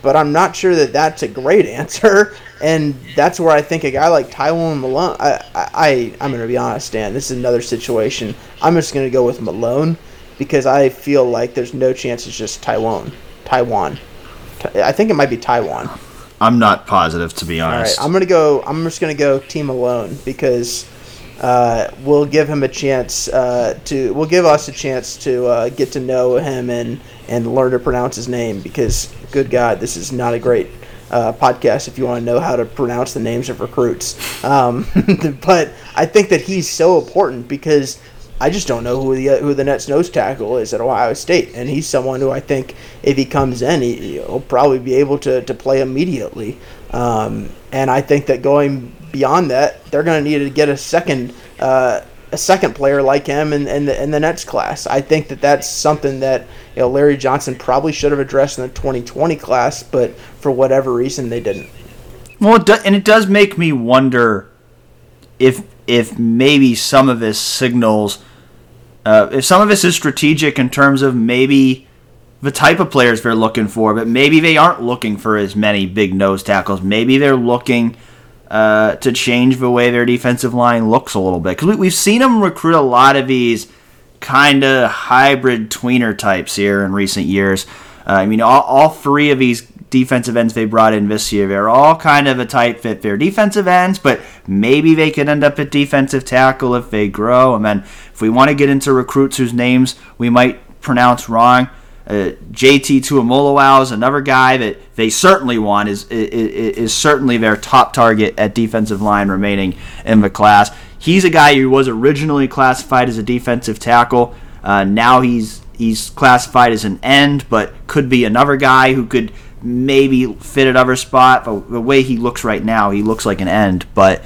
But I'm not sure that that's a great answer. And that's where I think a guy like Tywone Malone, I, I, I'm going to be honest, Dan, this is another situation. I'm just going to go with Malone because I feel like there's no chance it's just Taiwan. Taiwan. I think it might be Taiwan. I'm not positive to be honest. All right, I'm gonna go. I'm just gonna go Team Alone because uh, we'll give him a chance uh, to. We'll give us a chance to uh, get to know him and and learn to pronounce his name because, good God, this is not a great uh, podcast if you want to know how to pronounce the names of recruits. Um, but I think that he's so important because I just don't know who the who the Nets nose tackle is at Ohio State, and he's someone who I think if he comes in, he, will probably be able to, to play immediately. Um, and I think that going beyond that, they're going to need to get a second uh, a second player like him in, in the in the Nets class. I think that that's something that you know Larry Johnson probably should have addressed in the 2020 class, but for whatever reason they didn't. Well, it do, and it does make me wonder if if maybe some of this signals uh, if some of this is strategic in terms of maybe the type of players they're looking for, but maybe they aren't looking for as many big nose tackles. Maybe they're looking uh, to change the way their defensive line looks a little bit. Because we, have seen them recruit a lot of these kind of hybrid tweener types here in recent years. Uh, I mean, all, all three of these defensive ends they brought in this year. They're all kind of a tight fit. They're defensive ends, but maybe they could end up at defensive tackle if they grow. And then if we want to get into recruits whose names we might pronounce wrong, uh, JT Tuimoloau is another guy that they certainly want is, is is certainly their top target at defensive line remaining in the class. He's a guy who was originally classified as a defensive tackle. Uh, now he's he's classified as an end, but could be another guy who could maybe fit another spot. But the way he looks right now, he looks like an end. But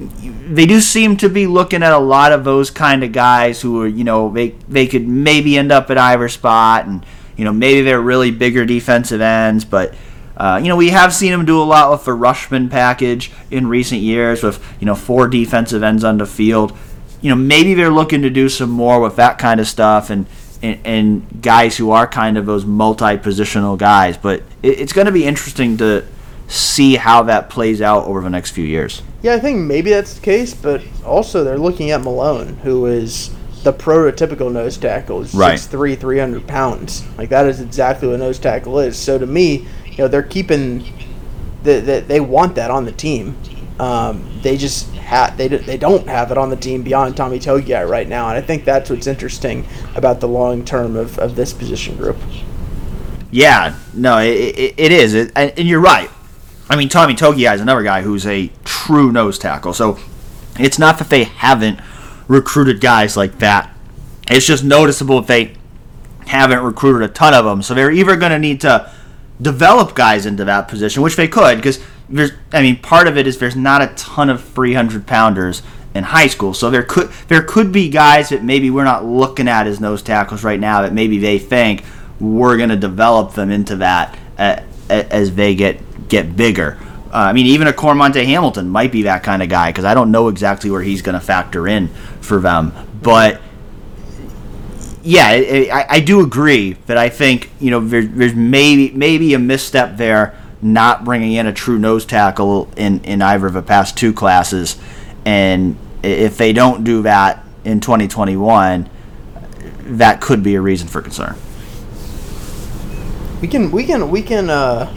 they do seem to be looking at a lot of those kind of guys who are, you know, they they could maybe end up at either spot, and you know maybe they're really bigger defensive ends, but. Uh, you know, we have seen him do a lot with the Rushmen package in recent years with, you know, four defensive ends on the field. You know, maybe they're looking to do some more with that kind of stuff and, and, and guys who are kind of those multi positional guys. But it, it's going to be interesting to see how that plays out over the next few years. Yeah, I think maybe that's the case, but also they're looking at Malone, who is the prototypical nose tackle. Is right. 6'3", 300 pounds. Like that is exactly what a nose tackle is. So to me, you know, they're keeping that the, they want that on the team. Um, they just ha- they they don't have it on the team beyond Tommy Togiai right now, and I think that's what's interesting about the long term of, of this position group. Yeah, no, it, it, it is, it, and you're right. I mean, Tommy Togiai is another guy who's a true nose tackle. So it's not that they haven't recruited guys like that. It's just noticeable that they haven't recruited a ton of them. So they're either going to need to develop guys into that position, which they could, because there's, I mean, part of it is there's not a ton of 300 pounders in high school. So there could there could be guys that maybe we're not looking at as nose tackles right now that maybe they think we're going to develop them into that uh, as they get get bigger. Uh, I mean, even a Cormontae Hamilton might be that kind of guy because I don't know exactly where he's going to factor in for them. But yeah, I, I, do agree that I think you know there, there's maybe maybe a misstep there not bringing in a true nose tackle in in either of the past two classes, and if they don't do that in 2021, that could be a reason for concern. We can we can we can uh,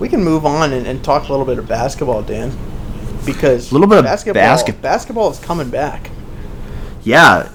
we can move on and, and talk a little bit of basketball, Dan, because a little bit of basketball. Basketball is coming back. Yeah,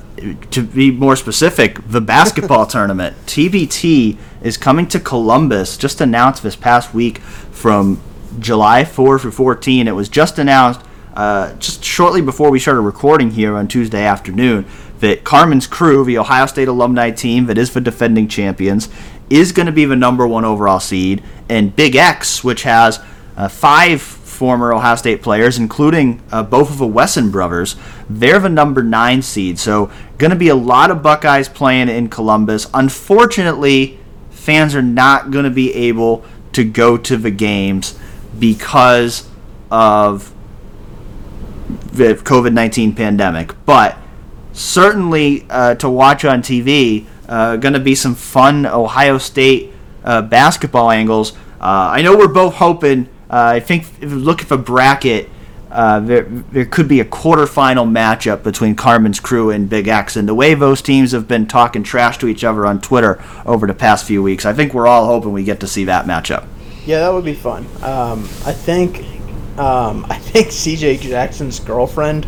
to be more specific, the basketball tournament TBT is coming to Columbus. Just announced this past week from July 4 through 14. It was just announced uh, just shortly before we started recording here on Tuesday afternoon. that Carmen's Crew, the Ohio State alumni team that is the defending champions, is going to be the number one overall seed, and Big X, which has uh, five former Ohio State players, including uh, both of the Wesson brothers, they're the number nine seed. So, going to be a lot of Buckeyes playing in Columbus. Unfortunately, fans are not going to be able to go to the games because of the COVID 19 pandemic. But certainly uh, to watch on TV, uh, going to be some fun Ohio State uh, basketball angles. Uh, I know we're both hoping. Uh, I think if you look at the bracket, uh, there, there could be a quarterfinal matchup between Carmen's Crew and Big X. And the way those teams have been talking trash to each other on Twitter over the past few weeks, I think we're all hoping we get to see that matchup. Yeah, that would be fun. Um, I think um, I think CJ Jackson's girlfriend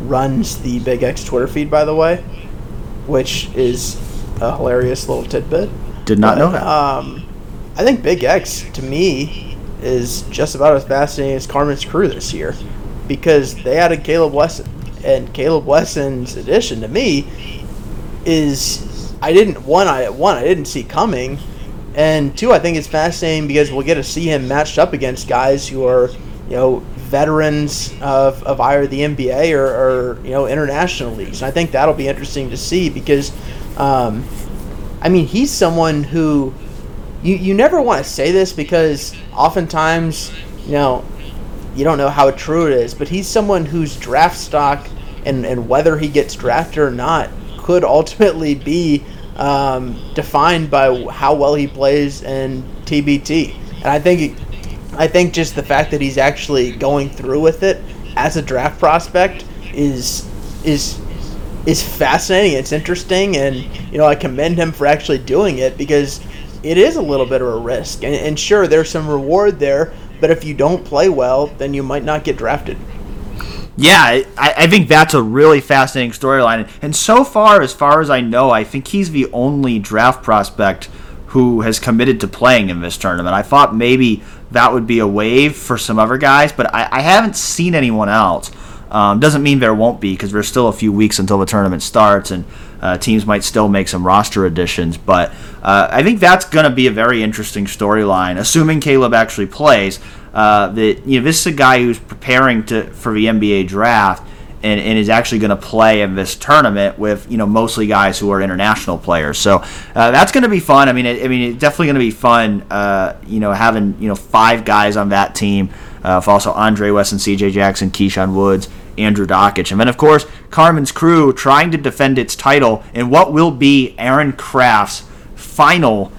runs the Big X Twitter feed, by the way, which is a hilarious little tidbit. Did not but, know that. Um, I think Big X, to me, is just about as fascinating as Carmen's Crew this year because they added Caleb Wesson. And Caleb Wesson's addition to me is I didn't one I one I didn't see coming and two, I think it's fascinating because we'll get to see him matched up against guys who are, you know, veterans of, of either the NBA or, or you know international leagues. And I think that'll be interesting to see because, um, I mean, he's someone who you you never want to say this because oftentimes, you know, you don't know how true it is. But he's someone whose draft stock and and whether he gets drafted or not could ultimately be um, defined by how well he plays in TBT. And I think, I think just the fact that he's actually going through with it as a draft prospect is is is fascinating. It's interesting, and you know I commend him for actually doing it because it is a little bit of a risk. And, and sure, there's some reward there, but if you don't play well, then you might not get drafted yeah, I, I think that's a really fascinating storyline. And so far, as far as I know, I think he's the only draft prospect who has committed to playing in this tournament. I thought maybe that would be a wave for some other guys, but I, I haven't seen anyone else. Um, doesn't mean there won't be because there's still a few weeks until the tournament starts and uh, teams might still make some roster additions. But uh, I think that's going to be a very interesting storyline, assuming Caleb actually plays. Uh, that you know this is a guy who's preparing to for the NBA draft and, and is actually going to play in this tournament with you know mostly guys who are international players. So uh, that's going to be fun. I mean, it, I mean, it's definitely going to be fun. Uh, you know, having you know five guys on that team. Uh, also Andre Wesson, C.J. Jackson, Keyshawn Woods, Andrew Dakich, and then of course Carmen's crew trying to defend its title in what will be Aaron Craft's final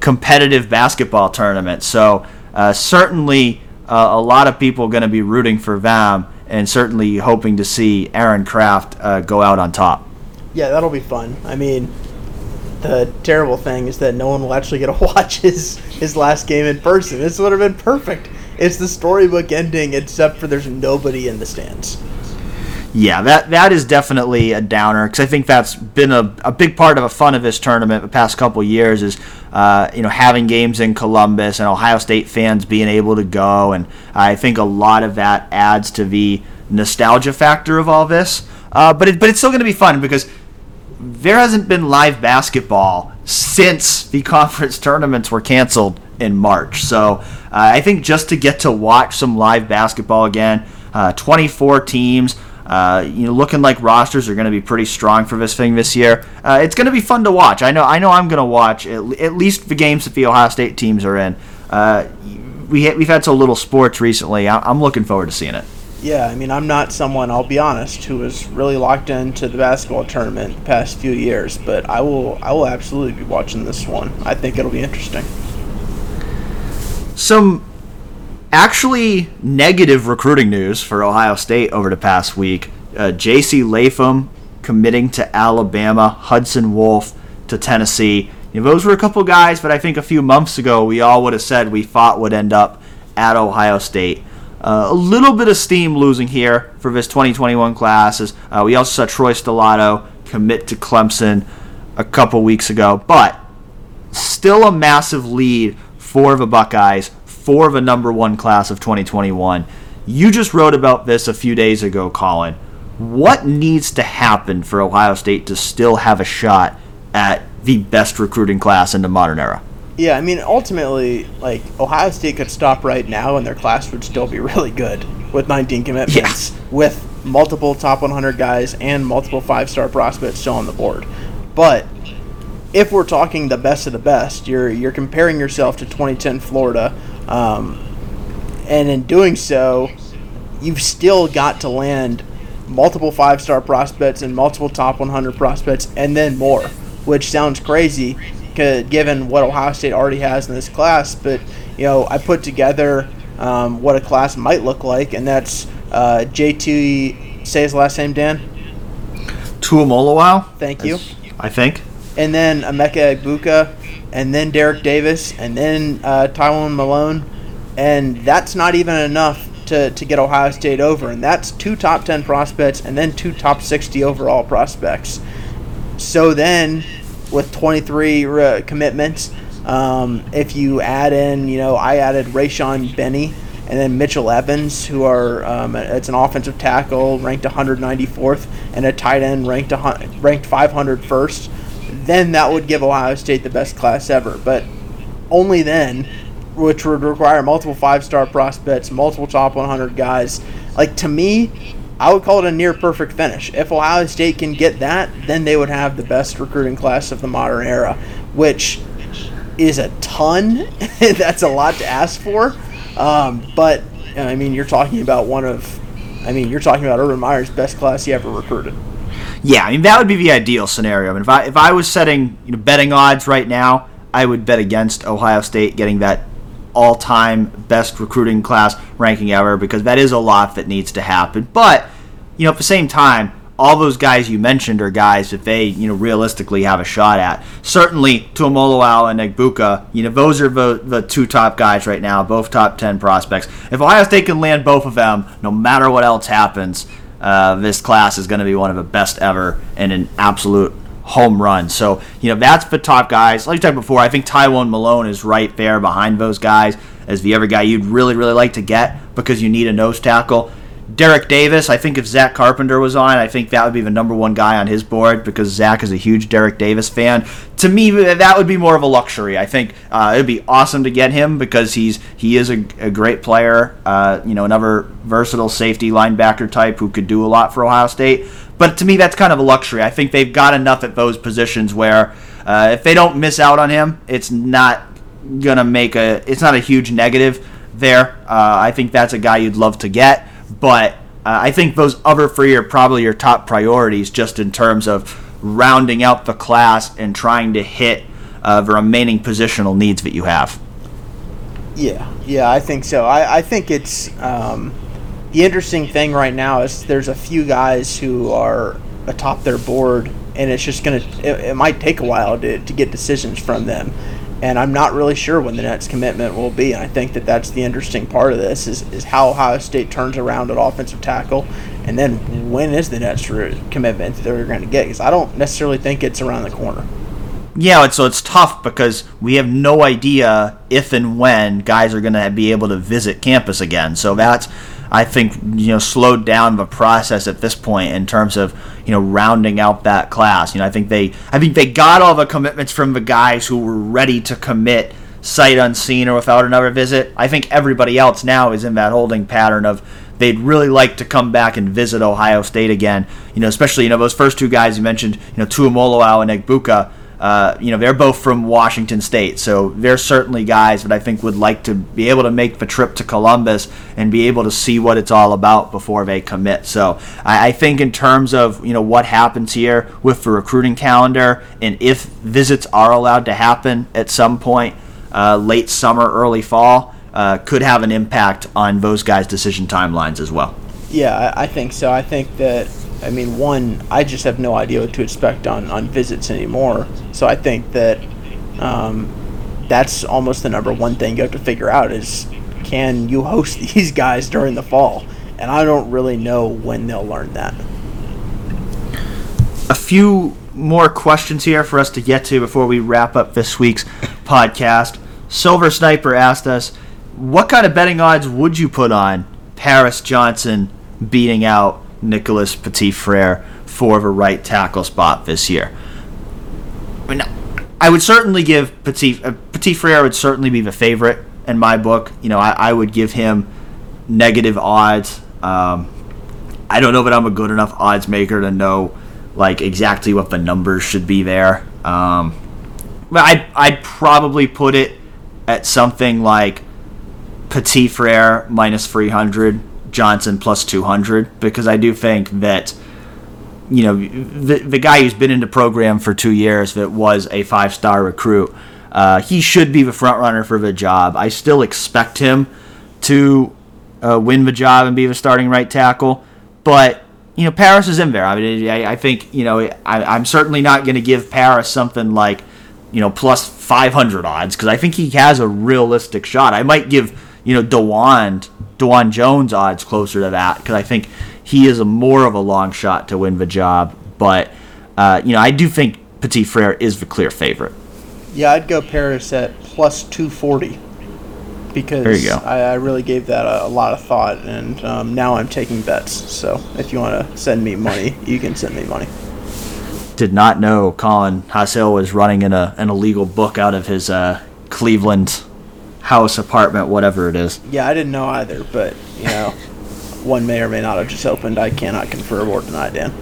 competitive basketball tournament. So uh, certainly uh, a lot of people going to be rooting for them and certainly hoping to see Aaron Craft uh, go out on top. Yeah, that'll be fun. I mean, the terrible thing is that no one will actually get to watch his his last game in person. This would have been perfect. It's the storybook ending, except for there's nobody in the stands yeah, that that is definitely a downer because I think that's been a, a big part of a fun of this tournament the past couple years is uh, you know having games in Columbus and Ohio State fans being able to go, and I think a lot of that adds to the nostalgia factor of all this. Uh, but it, but it's still going to be fun because there hasn't been live basketball since the conference tournaments were canceled in March. So uh, I think just to get to watch some live basketball again, uh, 24 teams. Uh, you know, looking like rosters are going to be pretty strong for this thing this year. Uh, it's going to be fun to watch. I know. I know. I'm going to watch at, at, least the games that the Ohio State teams are in. Uh, we we've had so little sports recently. I, I'm looking forward to seeing it. Yeah, I mean, I'm not someone, I'll be honest, who is really locked into the basketball tournament the past few years, but I will I will absolutely be watching this one. I think it'll be interesting. Some actually negative recruiting news for Ohio State over the past week. Uh, J.C. Latham committing to Alabama, Hudson Wolfe to Tennessee. You know, those were a couple guys, but I think a few months ago we all would have said we thought would end up at Ohio State. Uh, a little bit of steam losing here for this 2021 class. As, uh, we also saw Troy Stellato commit to Clemson a couple weeks ago, but still a massive lead for the Buckeyes for the number one class of 2021. You just wrote about this a few days ago, Colin. what needs to happen for Ohio State to still have a shot at the best recruiting class in the modern era? Yeah, I mean, ultimately, like Ohio State could stop right now, and their class would still be really good with 19 commitments, yeah. with multiple top 100 guys and multiple five-star prospects still on the board. But if we're talking the best of the best, you're you're comparing yourself to 2010 Florida, um, and in doing so, you've still got to land multiple five-star prospects and multiple top 100 prospects, and then more, which sounds crazy given what Ohio State already has in this class. But you know, I put together um, what a class might look like, and that's uh, JT. Say his last name, Dan. Tuimoloau. Thank you. I think. And then Emeka Egbuka, and then Derek Davis, and then uh, Tywone Malone, and that's not even enough to, to get Ohio State over. And that's two top 10 prospects and then two top 60 overall prospects. So then with 23 uh, commitments. Um, if you add in, you know, I added Rayshaun Benny and then Mitchell Evans, who are um, it's an offensive tackle ranked 194th and a tight end ranked ranked 501st. Then that would give Ohio State the best class ever, but only then, which would require multiple five-star prospects, multiple top 100 guys. Like to me, I would call it a near perfect finish. If Ohio State can get that, then they would have the best recruiting class of the modern era, which is a ton. That's a lot to ask for. Um, but I mean, you're talking about one of, I mean, you're talking about Urban Meyer's best class he ever recruited. Yeah, I mean that would be the ideal scenario. I mean, if I if I was setting you know betting odds right now, I would bet against Ohio State getting that all-time best recruiting class ranking ever because that is a lot that needs to happen. But you know, at the same time, all those guys you mentioned are guys that they, you know, realistically have a shot at. Certainly, Tuimoloau and Egbuka, you know, those are the, the two top guys right now, both top 10 prospects. If Ohio State can land both of them, no matter what else happens, uh, this class is going to be one of the best ever and an absolute home run. So, you know, that's the top guys. Like I said before, I think Tywone Malone is right there behind those guys as the other guy you'd really, really like to get because you need a nose tackle. Derrick Davis, I think if Zach Carpenter was on, I think that would be the number one guy on his board because Zach is a huge Derrick Davis fan. To me, that would be more of a luxury. I think uh, it'd be awesome to get him because he's he is a, a great player. Uh, you know, another versatile safety linebacker type who could do a lot for Ohio State. But to me, that's kind of a luxury. I think they've got enough at those positions where uh, if they don't miss out on him, it's not gonna make a it's not a huge negative there. Uh, I think that's a guy you'd love to get, but uh, I think those other three are probably your top priorities just in terms of rounding out the class and trying to hit uh, the remaining positional needs that you have. Yeah, yeah, I think so. I, I think it's um, the interesting thing right now is there's a few guys who are atop their board, and it's just gonna. It, it might take a while to, to get decisions from them, and I'm not really sure when the next commitment will be. And I think that that's the interesting part of this is is how Ohio State turns around at offensive tackle, and then when is the next commitment that they're going to get? Because I don't necessarily think it's around the corner. Yeah, so it's tough because we have no idea if and when guys are going to be able to visit campus again. So that's I think you know slowed down the process at this point in terms of you know rounding out that class. You know, I think they I think they got all the commitments from the guys who were ready to commit sight unseen or without another visit. I think everybody else now is in that holding pattern of they'd really like to come back and visit Ohio State again. You know, especially you know those first two guys you mentioned, you know Tuimoloau and Egbuka uh, you know, they're both from Washington State, so they're certainly guys that I think would like to be able to make the trip to Columbus and be able to see what it's all about before they commit. So I, I think in terms of you know what happens here with the recruiting calendar and if visits are allowed to happen at some point uh, late summer, early fall, uh, could have an impact on those guys' decision timelines as well. Yeah, I think so. I think that I mean, one, I just have no idea what to expect on, on visits anymore. So I think that um, that's almost the number one thing you have to figure out is can you host these guys during the fall? And I don't really know when they'll learn that. A few more questions here for us to get to before we wrap up this week's podcast. Silver Sniper asked us, what kind of betting odds would you put on Paris Johnson beating out Nicholas Petit Frere for the right tackle spot this year. I mean, I would certainly give Petit uh, Petit Frere would certainly be the favorite in my book. You know, I, I would give him negative odds. Um, I don't know that I'm a good enough odds maker to know like exactly what the numbers should be there. Um, but I'd, I'd probably put it at something like Petit Frere minus 300, Johnson plus 200, because I do think that, you know, the, the guy who's been in the program for two years that was a five star recruit, uh, he should be the front runner for the job. I still expect him to uh, win the job and be the starting right tackle, but you know, Paris is in there. I mean, I, I think you know, I, am certainly not going to give Paris something like, you know, plus 500 odds because I think he has a realistic shot. I might give you know Dawand Dawand Jones odds closer to that because I think he is a more of a long shot to win the job. But uh, you know, I do think Petit Frere is the clear favorite. Yeah, I'd go Paris at plus 240 because there you go. I, I really gave that a, a lot of thought, and um, now I'm taking bets. So if you want to send me money, you can send me money. Did not know Colin Hass-Hill was running in a an illegal book out of his uh, Cleveland house, apartment, whatever it is. Yeah, I didn't know either, but you know, one may or may not have just opened. I cannot confirm or deny, Dan.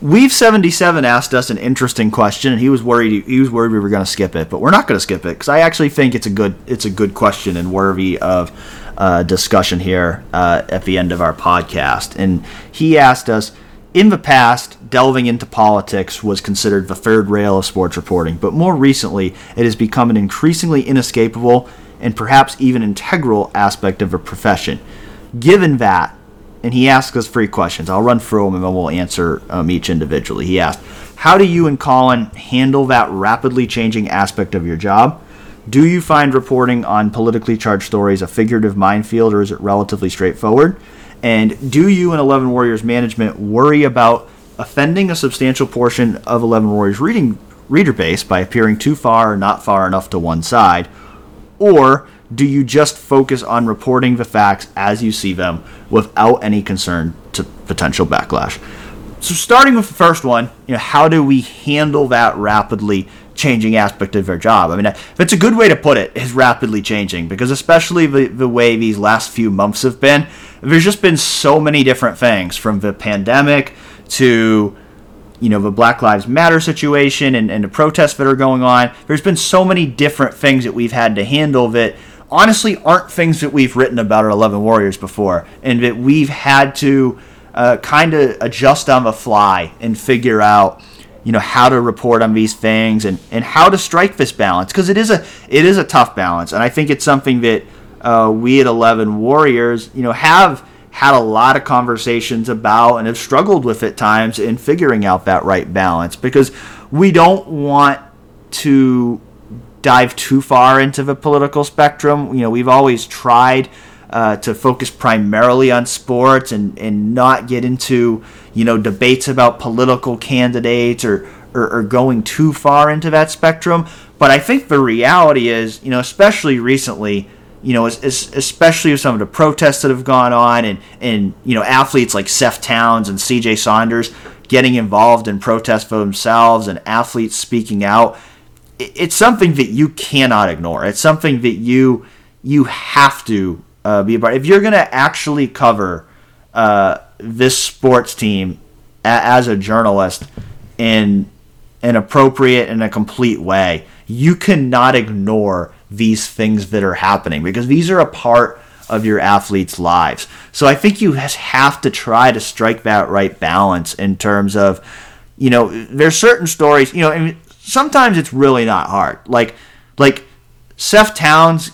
Weave seventy seven asked us an interesting question, and he was worried he was worried we were going to skip it, but we're not going to skip it because I actually think it's a good it's a good question and worthy of uh, discussion here uh, at the end of our podcast. And he asked us, in the past, delving into politics was considered the third rail of sports reporting, but more recently, it has become an increasingly inescapable and perhaps even integral aspect of a profession. Given that, and he asked us three questions. I'll run through them and then we'll answer um, each individually. He asked, How do you and Colin handle that rapidly changing aspect of your job? Do you find reporting on politically charged stories a figurative minefield or is it relatively straightforward? And do you and 11 Warriors management worry about offending a substantial portion of 11 Warriors reading reader base by appearing too far or not far enough to one side? Or do you just focus on reporting the facts as you see them without any concern to potential backlash? So, starting with the first one, you know, how do we handle that rapidly changing aspect of their job? I mean, that's a good way to put it, is rapidly changing, because especially the, the way these last few months have been, there's just been so many different things from the pandemic to you know the Black Lives Matter situation and, and the protests that are going on. There's been so many different things that we've had to handle that honestly aren't things that we've written about at 11 Warriors before, and that we've had to uh, kind of adjust on the fly and figure out, you know, how to report on these things and, and how to strike this balance because it is a it is a tough balance, and I think it's something that uh, we at 11 Warriors, you know, have had a lot of conversations about and have struggled with at times in figuring out that right balance because we don't want to dive too far into the political spectrum. You know, we've always tried uh, to focus primarily on sports and, and not get into, you know, debates about political candidates or, or, or going too far into that spectrum. But I think the reality is, you know, especially recently, you know, especially with some of the protests that have gone on and, and you know, athletes like Seth Towns and CJ Saunders getting involved in protests for themselves and athletes speaking out it's something that you cannot ignore. It's something that you you have to uh, be about. If you're going to actually cover uh, this sports team as a journalist in an appropriate and a complete way, you cannot ignore these things that are happening because these are a part of your athletes' lives. So I think you have to try to strike that right balance in terms of, you know, there's certain stories, you know, sometimes it's really not hard. Like like Seth Towns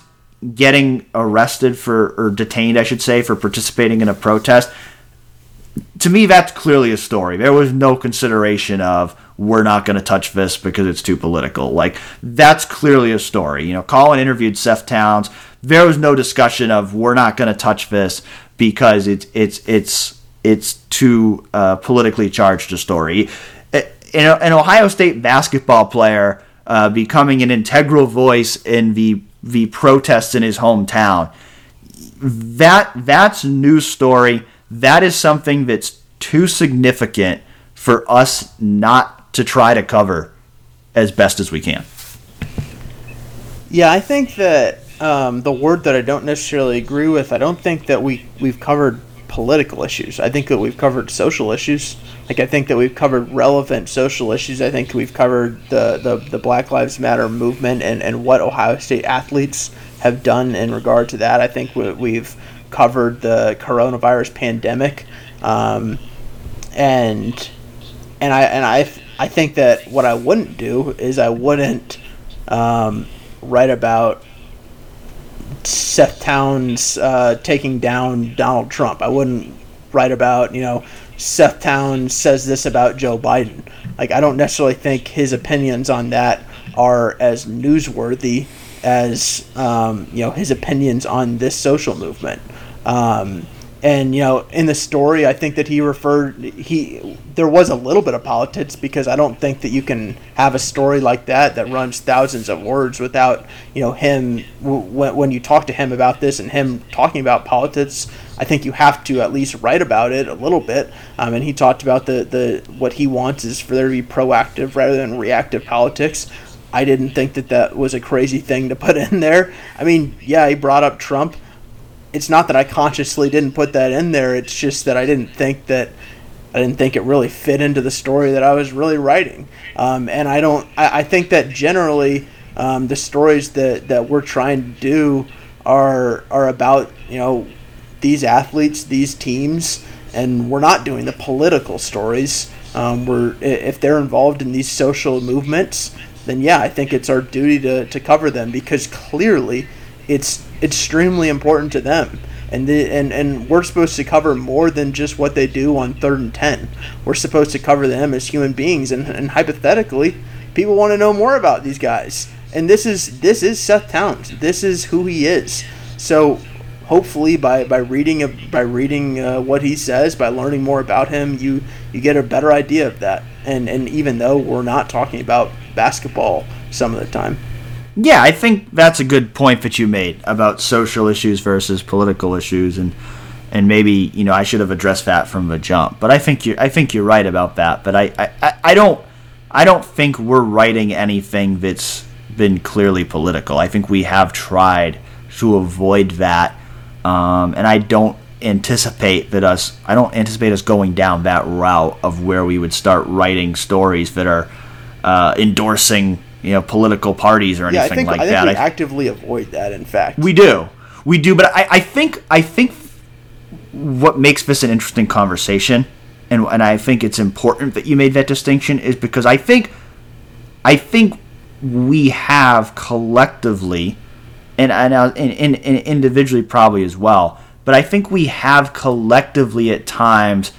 getting arrested for or detained, I should say, for participating in a protest. To me, that's clearly a story. There was no consideration of we're not going to touch this because it's too political. Like that's clearly a story. You know, Colin interviewed Seth Towns. There was no discussion of we're not going to touch this because it's it's it's it's too uh, politically charged a story an Ohio State basketball player uh, becoming an integral voice in the the protests in his hometown. That that's news story. That is something that's too significant for us not to try to cover as best as we can. Yeah, I think that um, the word that I don't necessarily agree with, I don't think that we, we've covered political issues. I think that we've covered social issues. Like I think that we've covered relevant social issues. I think we've covered the, the, the Black Lives Matter movement and, and what Ohio State athletes have done in regard to that. I think we, we've covered the coronavirus pandemic, um, and and I and I I think that what I wouldn't do is I wouldn't um, write about Seth Towns uh, taking down Donald Trump. I wouldn't write about you know Seth Towns says this about Joe Biden. Like I don't necessarily think his opinions on that are as newsworthy as um, you know his opinions on this social movement. Um, and you know, in the story, I think that he referred he there was a little bit of politics because I don't think that you can have a story like that that runs thousands of words without you know him when when you talk to him about this and him talking about politics. I think you have to at least write about it a little bit. Um, and he talked about the the what he wants is for there to be proactive rather than reactive politics. I didn't think that that was a crazy thing to put in there. I mean, yeah, he brought up Trump it's not that I consciously didn't put that in there. It's just that I didn't think that I didn't think it really fit into the story that I was really writing. Um, and I don't. I, I think that generally um, the stories that that we're trying to do are are about you know these athletes, these teams, and we're not doing the political stories. Um, we're if they're involved in these social movements, then yeah, I think it's our duty to, to cover them because clearly it's extremely important to them. And, the, and and we're supposed to cover more than just what they do on third and ten. We're supposed to cover them as human beings, and, and hypothetically, people want to know more about these guys. And this is this is Seth Towns. This is who he is. So hopefully, by, by reading by reading uh, what he says, by learning more about him, you you get a better idea of that. And and even though we're not talking about basketball some of the time. Yeah, I think that's a good point that you made about social issues versus political issues, and and maybe you know I should have addressed that from the jump. But I think you I think you're right about that. But I I, I don't I don't think we're writing anything that's been clearly political. I think we have tried to avoid that, um, and I don't anticipate that us I don't anticipate us going down that route of where we would start writing stories that are uh, endorsing you know political parties or anything yeah, I think, like I think that. We I actively avoid that. In fact, we do, we do. But I, I think I think what makes this an interesting conversation, and and I think it's important that you made that distinction, is because I think I think we have collectively, and and, and, and individually probably as well, but I think we have collectively at times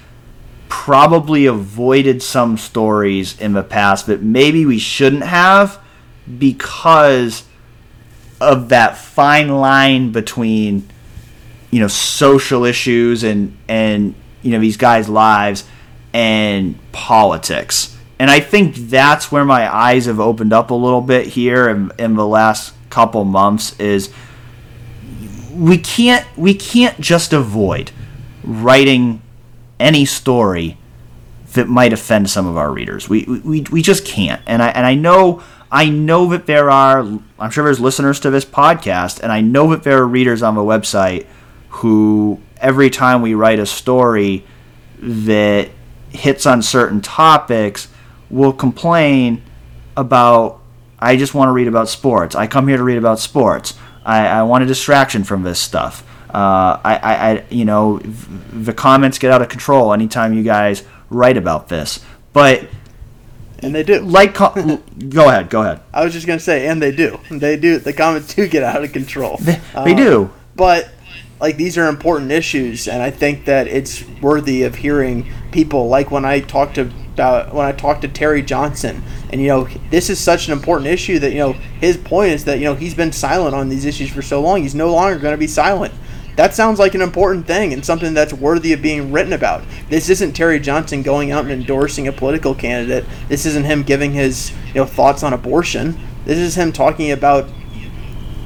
probably avoided some stories in the past that maybe we shouldn't have because of that fine line between you know social issues and and you know these guys' lives and politics. And I think that's where my eyes have opened up a little bit here in, in the last couple months is we can't we can't just avoid writing any story that might offend some of our readers. We, we, we just can't. And I, and I know I know that there are I'm sure there's listeners to this podcast and I know that there are readers on the website who every time we write a story that hits on certain topics will complain about I just want to read about sports. I come here to read about sports. I, I want a distraction from this stuff. Uh, I, I, I, you know, the comments get out of control anytime you guys write about this. But and they do. Like, go ahead, go ahead. I was just gonna say, and they do. They do. The comments do get out of control. They, they do. Um, but like these are important issues, and I think that it's worthy of hearing people. Like when I talked about when I talked to Terry Johnson, and you know, this is such an important issue that you know his point is that you know he's been silent on these issues for so long. He's no longer going to be silent that sounds like an important thing and something that's worthy of being written about. This isn't Terry Johnson going out and endorsing a political candidate. This isn't him giving his you know thoughts on abortion. This is him talking about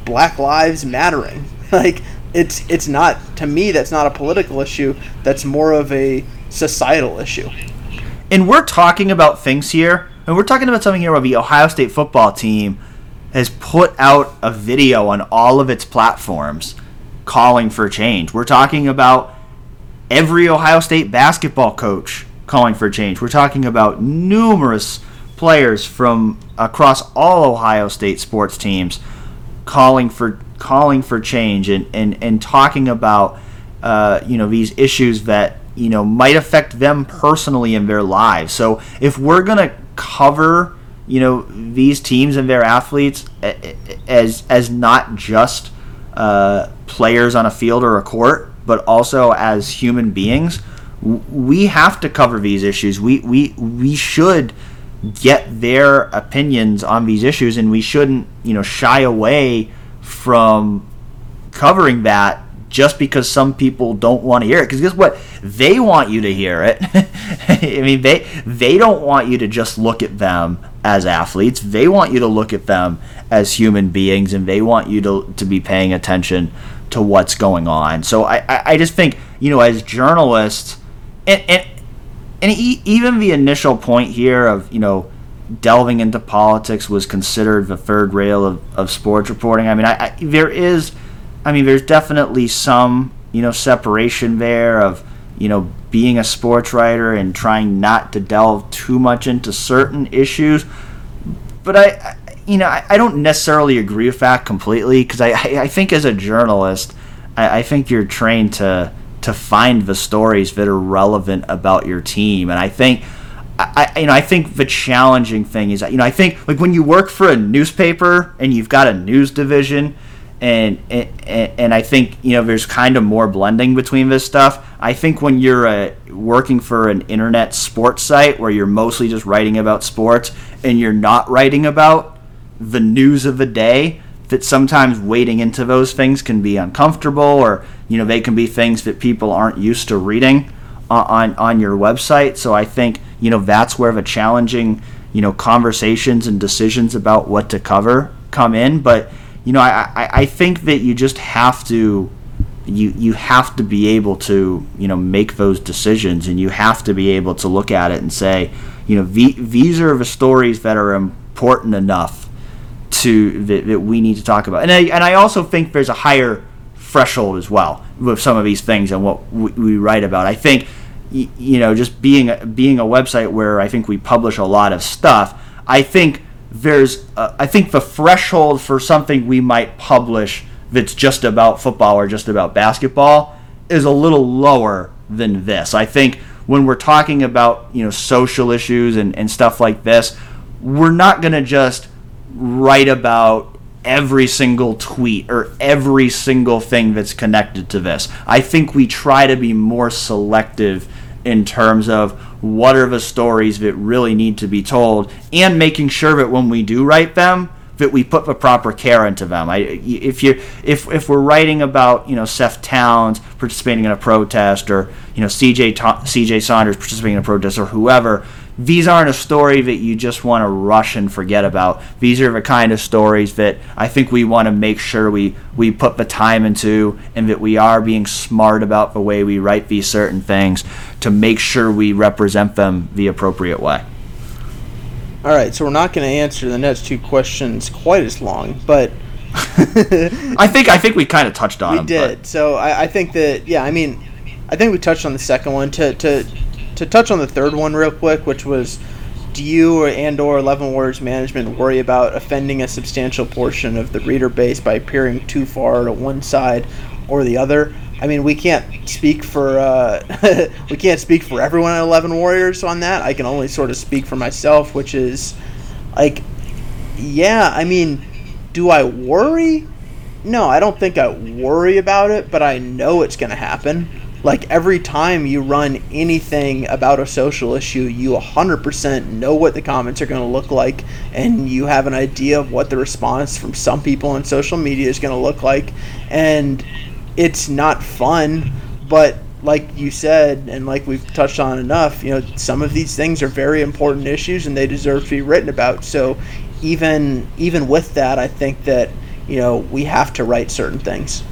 Black Lives Mattering. Like it's it's not to me that's not a political issue. That's more of a societal issue. And we're talking about things here, and we're talking about something here where the Ohio State football team has put out a video on all of its platforms calling for change. We're talking about every Ohio State basketball coach calling for change. We're talking about numerous players from across all Ohio State sports teams calling for calling for change and, and, and talking about uh, you know these issues that you know might affect them personally in their lives. So if we're gonna cover you know these teams and their athletes as as not just uh, players on a field or a court, but also as human beings, we have to cover these issues. We we we should get their opinions on these issues, and we shouldn't you know shy away from covering that just because some people don't want to hear it. Because guess what? They want you to hear it. I mean, they they don't want you to just look at them as athletes. They want you to look at them as human beings, and they want you to to be paying attention to what's going on. So I I, I just think you know as journalists, and and and even the initial point here of you know delving into politics was considered the third rail of, of sports reporting. I mean, I, I there is I mean, there's definitely some, you know, separation there of, you know, being a sports writer and trying not to delve too much into certain issues. But I, you know, I, I don't necessarily agree with that completely because I, I, I, think as a journalist, I, I think you're trained to to find the stories that are relevant about your team, and I think. I, you know, I think the challenging thing is you know, I think like when you work for a newspaper and you've got a news division, and, and and I think you know there's kind of more blending between this stuff. I think when you're uh, working for an internet sports site where you're mostly just writing about sports and you're not writing about the news of the day, that sometimes wading into those things can be uncomfortable, or you know they can be things that people aren't used to reading on on, on your website. So I think you know that's where the challenging you know conversations and decisions about what to cover come in, but you know, I, I, think that you just have to you you have to be able to you know make those decisions and you have to be able to look at it and say you know the, these are the stories that are important enough to that, that we need to talk about and I, and I also think there's a higher threshold as well with some of these things and what we, we write about I think you know just being being a website where I think we publish a lot of stuff I think there's I think the threshold for something we might publish that's just about football or just about basketball is a little lower than this. I think when we're talking about you know social issues and, and stuff like this, we're not gonna just write about every single tweet or every single thing that's connected to this. I think we try to be more selective in terms of what are the stories that really need to be told and making sure that when we do write them that we put the proper care into them. I, if you if if we're writing about you know Seth Towns participating in a protest or you know CJ CJ Saunders participating in a protest or whoever, these aren't a story that you just want to rush and forget about. These are the kind of stories that I think we want to make sure we, we put the time into and that we are being smart about the way we write these certain things to make sure we represent them the appropriate way. All right, so we're not going to answer the next two questions quite as long, but I think I think we kind of touched on we them. Did. But. So I, I think that yeah, I mean, I think we touched on the second one to to to touch on the third one real quick, which was do you and or 11 Warriors management worry about offending a substantial portion of the reader base by appearing too far to one side or the other? I mean, we can't speak for uh, we can't speak for everyone at 11 Warriors on that. I can only sort of speak for myself, which is like, yeah. I mean, do I worry? No, I don't think I worry about it, but I know it's going to happen like every time you run anything about a social issue, you 100% know what the comments are going to look like, and you have an idea of what the response from some people on social media is going to look like. And it's not fun, but like you said, and like we've touched on enough, you know, some of these things are very important issues and they deserve to be written about. So even even with that, I think that you know we have to write certain things.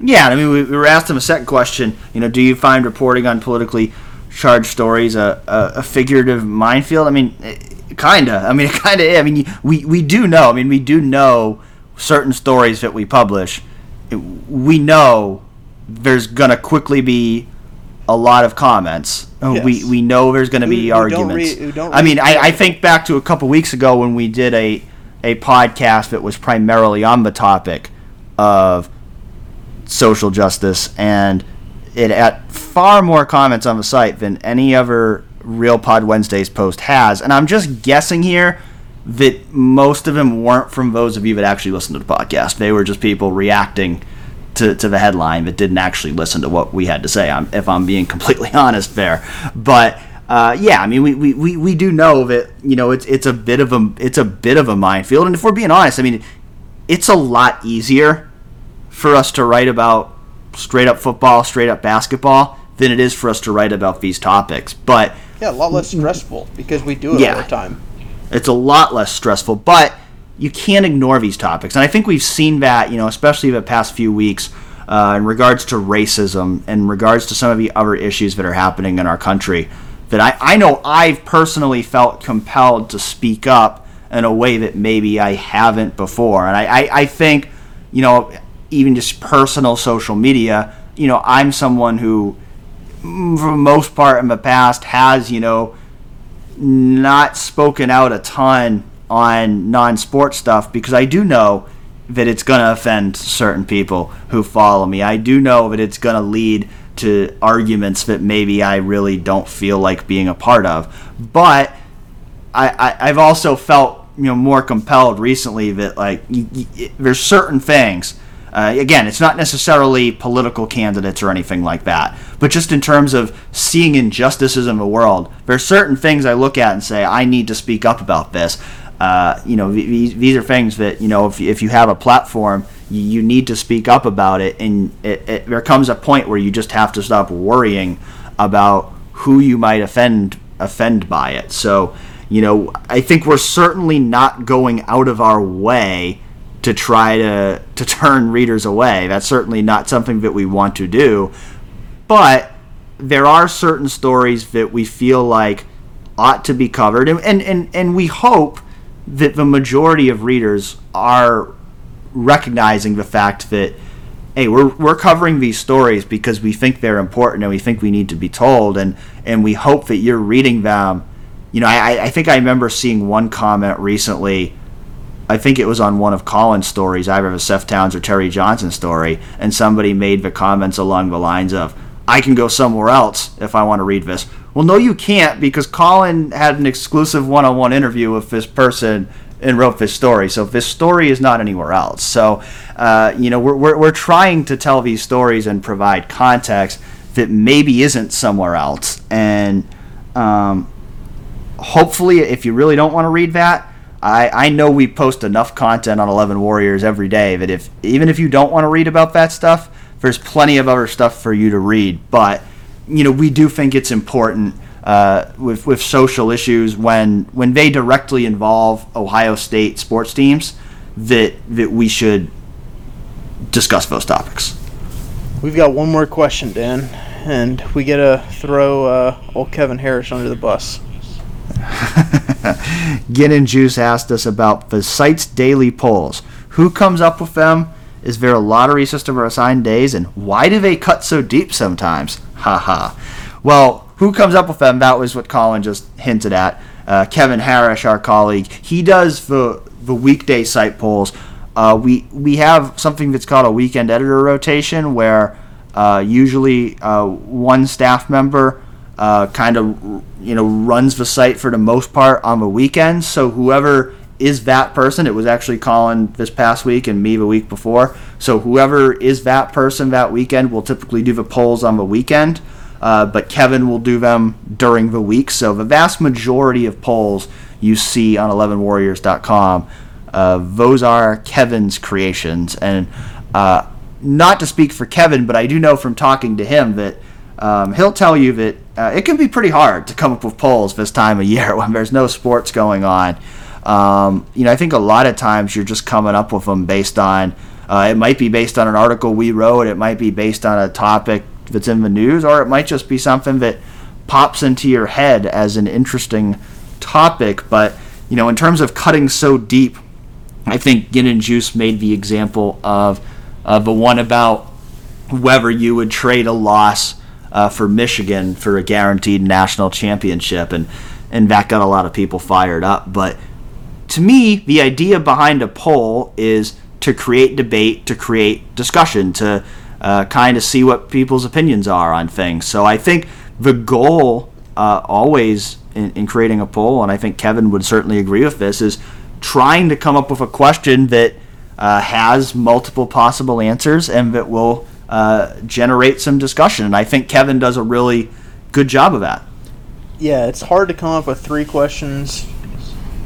Yeah, I mean, we, we were asked him a second question. You know, do you find reporting on politically charged stories a, a, a figurative minefield? I mean, eh, kinda. I mean, kinda. I mean, we we do know. I mean, we do know certain stories that we publish. We know there's gonna quickly be a lot of comments. Yes. We we know there's going to Who- be who don't arguments. who don't I mean, I, I think back to a couple weeks ago when we did a a podcast that was primarily on the topic of social justice, and it had far more comments on the site than any other Real Pod Wednesdays post has. And I'm just guessing here that most of them weren't from those of you that actually listened to the podcast. They were just people reacting to, to the headline that didn't actually listen to what we had to say. If I'm being completely honest there, but uh, yeah, I mean, we, we, we, we do know that you know it's it's a bit of a it's a bit of a minefield, and if we're being honest, I mean, it's a lot easier for us to write about straight up football, straight up basketball than it is for us to write about these topics. But Yeah, a lot less stressful because we do it Yeah. all the time. it's a lot less stressful, but you can't ignore these topics. And I think we've seen that, you know, especially the past few weeks uh, in regards to racism, in regards to some of the other issues that are happening in our country, that I, I know I've personally felt compelled to speak up in a way that maybe I haven't before. And I, I, I think, you know, even just personal social media, you know, I'm someone who, for the most part in the past, has, you know, not spoken out a ton on non-sport stuff because I do know that it's going to offend certain people who follow me. I do know that it's going to lead to arguments that maybe I really don't feel like being a part of. But I, I I've also felt you know more compelled recently that like there's certain things. Uh, again, it's not necessarily political candidates or anything like that, but just in terms of seeing injustices in the world, there are certain things I look at and say I need to speak up about this. Uh, you know, these, these are things that you know if, if you have a platform, you, you need to speak up about it, and it, it, there comes a point where you just have to stop worrying about who you might offend offend by it. So, you know, I think we're certainly not going out of our way to try to to turn readers away. That's certainly not something that we want to do. But there are certain stories that we feel like ought to be covered and and, and, and we hope that the majority of readers are recognizing the fact that hey we're, we're covering these stories because we think they're important and we think we need to be told and and we hope that you're reading them you know i, I think i remember seeing one comment recently i think it was on one of colin's stories either the seth towns or terry johnson story and somebody made the comments along the lines of i can go somewhere else if i want to read this well no you can't because colin had an exclusive one-on-one interview with this person and wrote this story. So this story is not anywhere else. So, uh, you know, we're, we're, we're trying to tell these stories and provide context that maybe isn't somewhere else. And um, hopefully, if you really don't want to read that, I, I know we post enough content on 11 Warriors every day that if even if you don't want to read about that stuff, there's plenty of other stuff for you to read. But, you know, we do think it's important uh, with with social issues when when they directly involve Ohio State sports teams that that we should discuss those topics. We've got one more question, Dan, and we gotta throw uh, old Kevin Harris under the bus. Gin and Juice asked us about the site's daily polls. Who comes up with them? Is there a lottery system or assigned days? And why do they cut so deep sometimes? Ha ha. Well, who comes up with them? That was what Colin just hinted at. Uh, Kevin Harris, our colleague, he does the the weekday site polls. Uh, we we have something that's called a weekend editor rotation, where uh, usually uh, one staff member uh, kind of you know runs the site for the most part on the weekends. So whoever is that person, it was actually Colin this past week and me the week before. So whoever is that person that weekend will typically do the polls on the weekend. Uh, but Kevin will do them during the week. So the vast majority of polls you see on 11warriors.com, uh, those are Kevin's creations. And uh, not to speak for Kevin, but I do know from talking to him that um, he'll tell you that uh, it can be pretty hard to come up with polls this time of year when there's no sports going on. Um, you know, I think a lot of times you're just coming up with them based on Uh, it might be based on an article we wrote. It might be based on a topic that's in the news, or it might just be something that pops into your head as an interesting topic. But you know, in terms of cutting so deep, I think Gin and Juice made the example of of the one about whether you would trade a loss uh, for Michigan for a guaranteed national championship, and and that got a lot of people fired up. But to me, the idea behind a poll is to create debate, to create discussion, to uh, kind of see what people's opinions are on things. So I think the goal uh, always in, in creating a poll, and I think Kevin would certainly agree with this, is trying to come up with a question that uh, has multiple possible answers and that will uh, generate some discussion. And I think Kevin does a really good job of that. Yeah, it's hard to come up with three questions.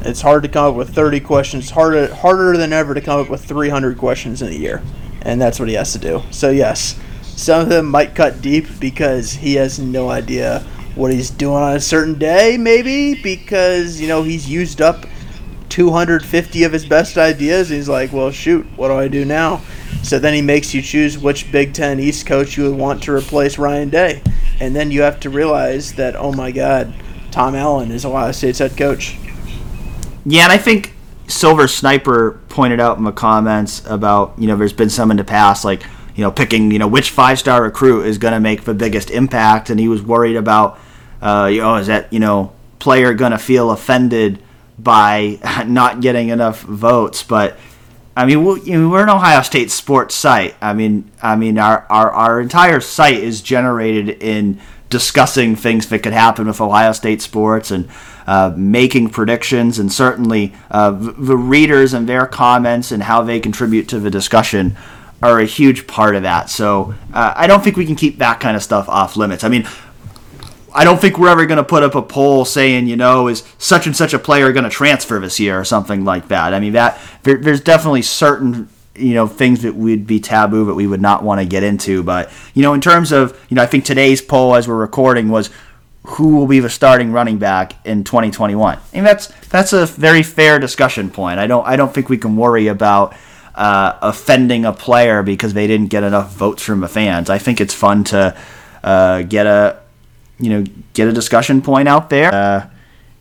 It's hard to come up with 30 questions. Harder, harder than ever to come up with 300 questions in a year. And that's what he has to do. So, yes, some of them might cut deep because he has no idea what he's doing on a certain day, maybe because, you know, he's used up 250 of his best ideas. he's like, well, shoot, what do I do now? So then he makes you choose which Big Ten East coach you would want to replace Ryan Day. And then you have to realize that, oh my God, Tom Allen is Ohio State's head coach. Yeah, and I think Silver Sniper pointed out in the comments about, you know, there's been some in the past, like, you know, picking, you know, which five star recruit is going to make the biggest impact. And he was worried about, uh, you know, is that, you know, player going to feel offended by not getting enough votes. But I mean, we're an Ohio State sports site. I mean, I mean, our, our, our entire site is generated in discussing things that could happen with Ohio State sports and uh, making predictions, and certainly uh, the readers and their comments and how they contribute to the discussion are a huge part of that. So uh, I don't think we can keep that kind of stuff off limits. I mean, I don't think we're ever going to put up a poll saying, you know, is such and such a player going to transfer this year or something like that. I mean, that there, there's definitely certain you know things that would be taboo that we would not want to get into. But you know, in terms of you know, I think today's poll as we're recording was who will be the starting running back in 2021. I mean, that's that's a very fair discussion point. I don't I don't think we can worry about. Uh, offending a player because they didn't get enough votes from the fans. I think it's fun to uh, get a you know, get a discussion point out there. Uh,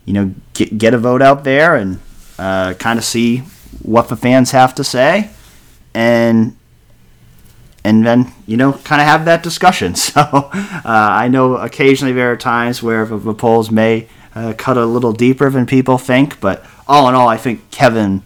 you know, get, get a vote out there and uh, kind of see what the fans have to say, and and then you know, kind of have that discussion. So uh, I know occasionally there are times where the, the polls may uh, cut a little deeper than people think, but all in all, I think Kevin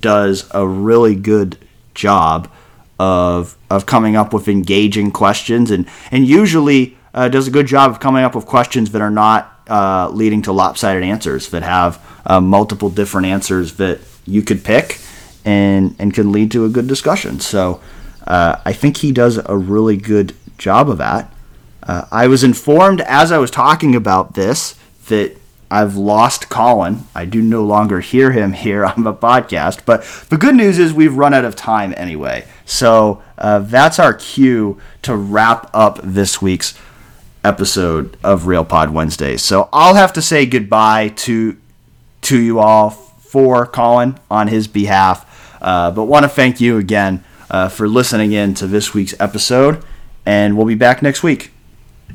does a really good job of of coming up with engaging questions and and usually uh, does a good job of coming up with questions that are not uh, leading to lopsided answers, that have uh, multiple different answers that you could pick and, and can lead to a good discussion. So uh, I think he does a really good job of that. Uh, I was informed as I was talking about this that I've lost Colin. I do no longer hear him here on the podcast. But the good news is we've run out of time anyway. So uh, that's our cue to wrap up this week's episode of Real Pod Wednesday. So I'll have to say goodbye to to you all for Colin on his behalf, uh, but want to thank you again uh, for listening in to this week's episode, and we'll be back next week.